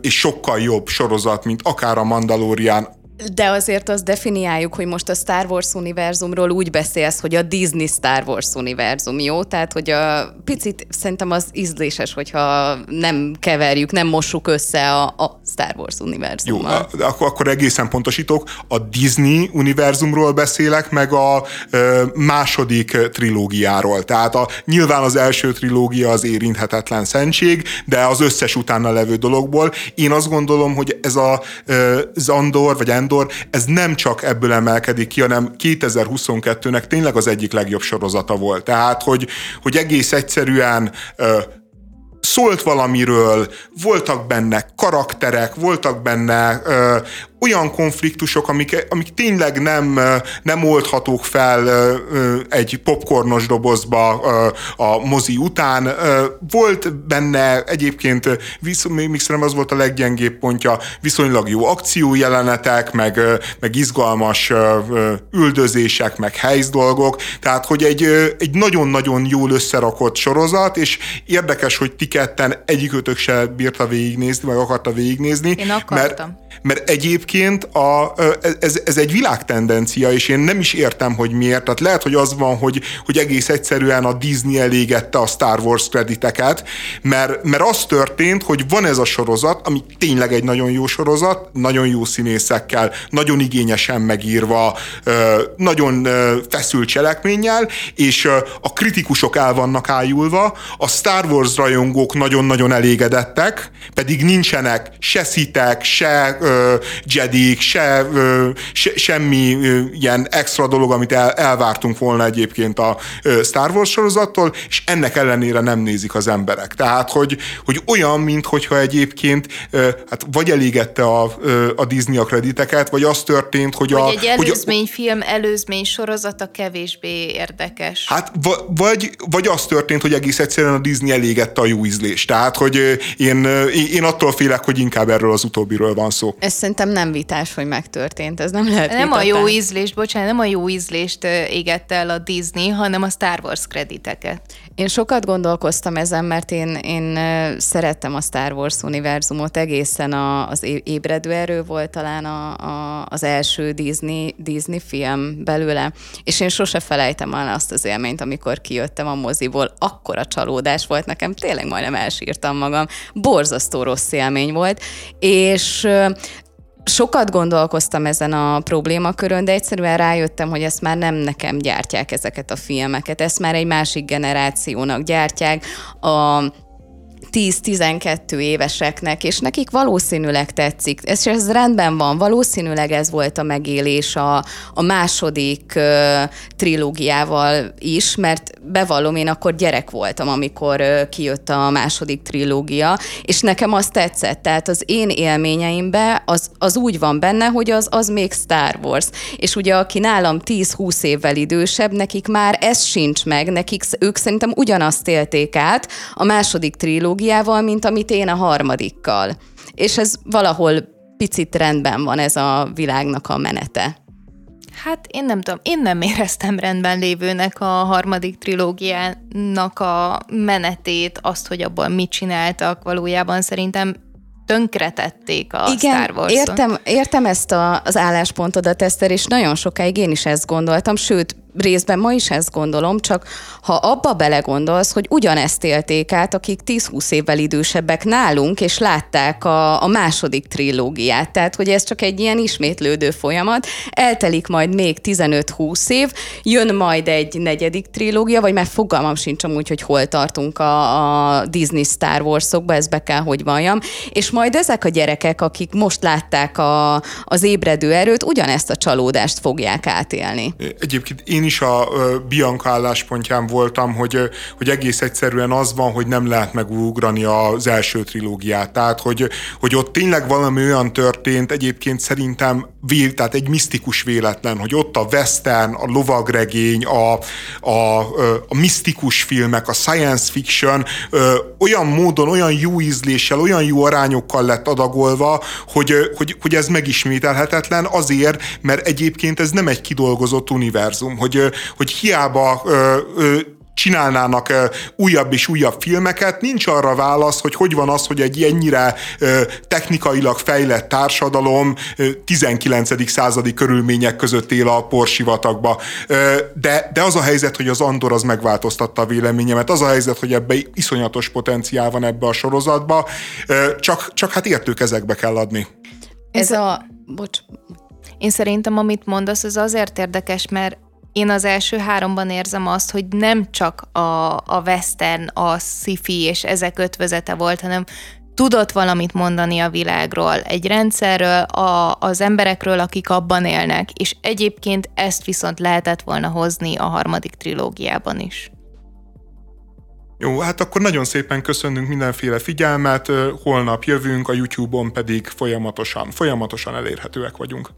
[SPEAKER 1] és sokkal jobb sorozat, mint akár a Mandalorian,
[SPEAKER 3] de azért azt definiáljuk, hogy most a Star Wars univerzumról úgy beszélsz, hogy a Disney Star Wars univerzum, jó? Tehát, hogy a picit szerintem az ízléses, hogyha nem keverjük, nem mossuk össze a, a Star Wars univerzummal.
[SPEAKER 1] Jó, akkor, akkor egészen pontosítok. A Disney univerzumról beszélek, meg a ö, második trilógiáról. Tehát a, nyilván az első trilógia az érinthetetlen szentség, de az összes utána levő dologból. Én azt gondolom, hogy ez a ö, Zandor, vagy Andor, ez nem csak ebből emelkedik ki, hanem 2022-nek tényleg az egyik legjobb sorozata volt. Tehát, hogy, hogy egész egyszerűen szólt valamiről, voltak benne karakterek, voltak benne ö, olyan konfliktusok, amik, amik tényleg nem, nem oldhatók fel egy popcornos dobozba a mozi után. Volt benne egyébként, még szerintem az volt a leggyengébb pontja, viszonylag jó akciójelenetek, meg, meg izgalmas üldözések, meg dolgok, tehát hogy egy, egy nagyon-nagyon jól összerakott sorozat, és érdekes, hogy ti ketten egyikőtök se bírta végignézni, meg akarta végignézni.
[SPEAKER 2] Én akartam.
[SPEAKER 1] Mert, mert egyébként a, ez, ez egy világtendencia, és én nem is értem, hogy miért. Tehát lehet, hogy az van, hogy, hogy egész egyszerűen a Disney elégette a Star Wars krediteket, mert, mert az történt, hogy van ez a sorozat, ami tényleg egy nagyon jó sorozat, nagyon jó színészekkel, nagyon igényesen megírva, nagyon feszült cselekménnyel, és a kritikusok el vannak ájulva, a Star Wars rajongók nagyon-nagyon elégedettek, pedig nincsenek se szitek, se ö, jedik, se, ö, se, semmi ö, ilyen extra dolog, amit el, elvártunk volna egyébként a ö, Star Wars sorozattól, és ennek ellenére nem nézik az emberek. Tehát, hogy, hogy olyan, mintha egyébként ö, hát vagy elégette a, ö, a Disney a krediteket, vagy az történt, hogy,
[SPEAKER 2] hogy a... egy előzményfilm, előzmény sorozata kevésbé érdekes.
[SPEAKER 1] Hát vagy, vagy az történt, hogy egész egyszerűen a Disney elégette a jó ízlést. Tehát, hogy én, én attól félek, hogy inkább erről az utóbbiről van szó.
[SPEAKER 3] Ez szerintem nem vitás, hogy megtörtént, ez nem lehet
[SPEAKER 2] Nem vitatás. a jó ízlést, bocsánat, nem a jó ízlést égette el a Disney, hanem a Star Wars krediteket.
[SPEAKER 3] Én sokat gondolkoztam ezen, mert én, én szerettem a Star Wars univerzumot, egészen a, az ébredő erő volt talán a, a, az első Disney, Disney film belőle, és én sose felejtem el azt az élményt, amikor kijöttem a moziból, akkora csalódás volt nekem, tényleg majdnem elsírtam magam, borzasztó rossz élmény volt, és sokat gondolkoztam ezen a problémakörön, de egyszerűen rájöttem, hogy ezt már nem nekem gyártják ezeket a filmeket, ezt már egy másik generációnak gyártják. A 10-12 éveseknek, és nekik valószínűleg tetszik. Ez, ez rendben van, valószínűleg ez volt a megélés a, a második uh, trilógiával is, mert bevallom, én akkor gyerek voltam, amikor uh, kijött a második trilógia, és nekem az tetszett, tehát az én élményeimben az, az úgy van benne, hogy az, az még Star Wars. És ugye aki nálam 10-20 évvel idősebb, nekik már ez sincs meg, nekik ők szerintem ugyanazt élték át, a második trilógia trilógiával, mint amit én a harmadikkal. És ez valahol picit rendben van ez a világnak a menete.
[SPEAKER 2] Hát én nem tudom, én nem éreztem rendben lévőnek a harmadik trilógiának a menetét, azt, hogy abban mit csináltak, valójában szerintem tönkretették a Igen, Star wars
[SPEAKER 3] értem, értem ezt a, az álláspontodat, Eszter, és nagyon sokáig én is ezt gondoltam, sőt, részben ma is ezt gondolom, csak ha abba belegondolsz, hogy ugyanezt élték át, akik 10-20 évvel idősebbek nálunk, és látták a, a második trilógiát, tehát hogy ez csak egy ilyen ismétlődő folyamat, eltelik majd még 15-20 év, jön majd egy negyedik trilógia, vagy már fogalmam sincs amúgy, hogy hol tartunk a, a Disney Star Wars-okba, ez be kell, hogy valljam, és majd ezek a gyerekek, akik most látták a, az ébredő erőt, ugyanezt a csalódást fogják átélni.
[SPEAKER 1] Egyébként én én is a Bianca álláspontján voltam, hogy, hogy egész egyszerűen az van, hogy nem lehet megugrani az első trilógiát. Tehát, hogy, hogy ott tényleg valami olyan történt, egyébként szerintem vél, tehát egy misztikus véletlen, hogy ott a western, a lovagregény, a, a, a misztikus filmek, a science fiction olyan módon, olyan jó ízléssel, olyan jó arányokkal lett adagolva, hogy, hogy, hogy ez megismételhetetlen azért, mert egyébként ez nem egy kidolgozott univerzum, hogy hogy, hogy hiába csinálnának újabb és újabb filmeket, nincs arra válasz, hogy hogy van az, hogy egy ennyire technikailag fejlett társadalom 19. századi körülmények között él a porsivatagba. De, de az a helyzet, hogy az Andor az megváltoztatta a véleményemet, az a helyzet, hogy ebbe iszonyatos potenciál van ebbe a sorozatba, csak, csak hát értő kezekbe kell adni.
[SPEAKER 3] Ez a... Bocs.
[SPEAKER 2] Én szerintem, amit mondasz, az azért érdekes, mert én az első háromban érzem azt, hogy nem csak a, a western, a sci és ezek ötvözete volt, hanem tudott valamit mondani a világról, egy rendszerről, a, az emberekről, akik abban élnek, és egyébként ezt viszont lehetett volna hozni a harmadik trilógiában is.
[SPEAKER 1] Jó, hát akkor nagyon szépen köszönünk mindenféle figyelmet, holnap jövünk, a YouTube-on pedig folyamatosan, folyamatosan elérhetőek vagyunk.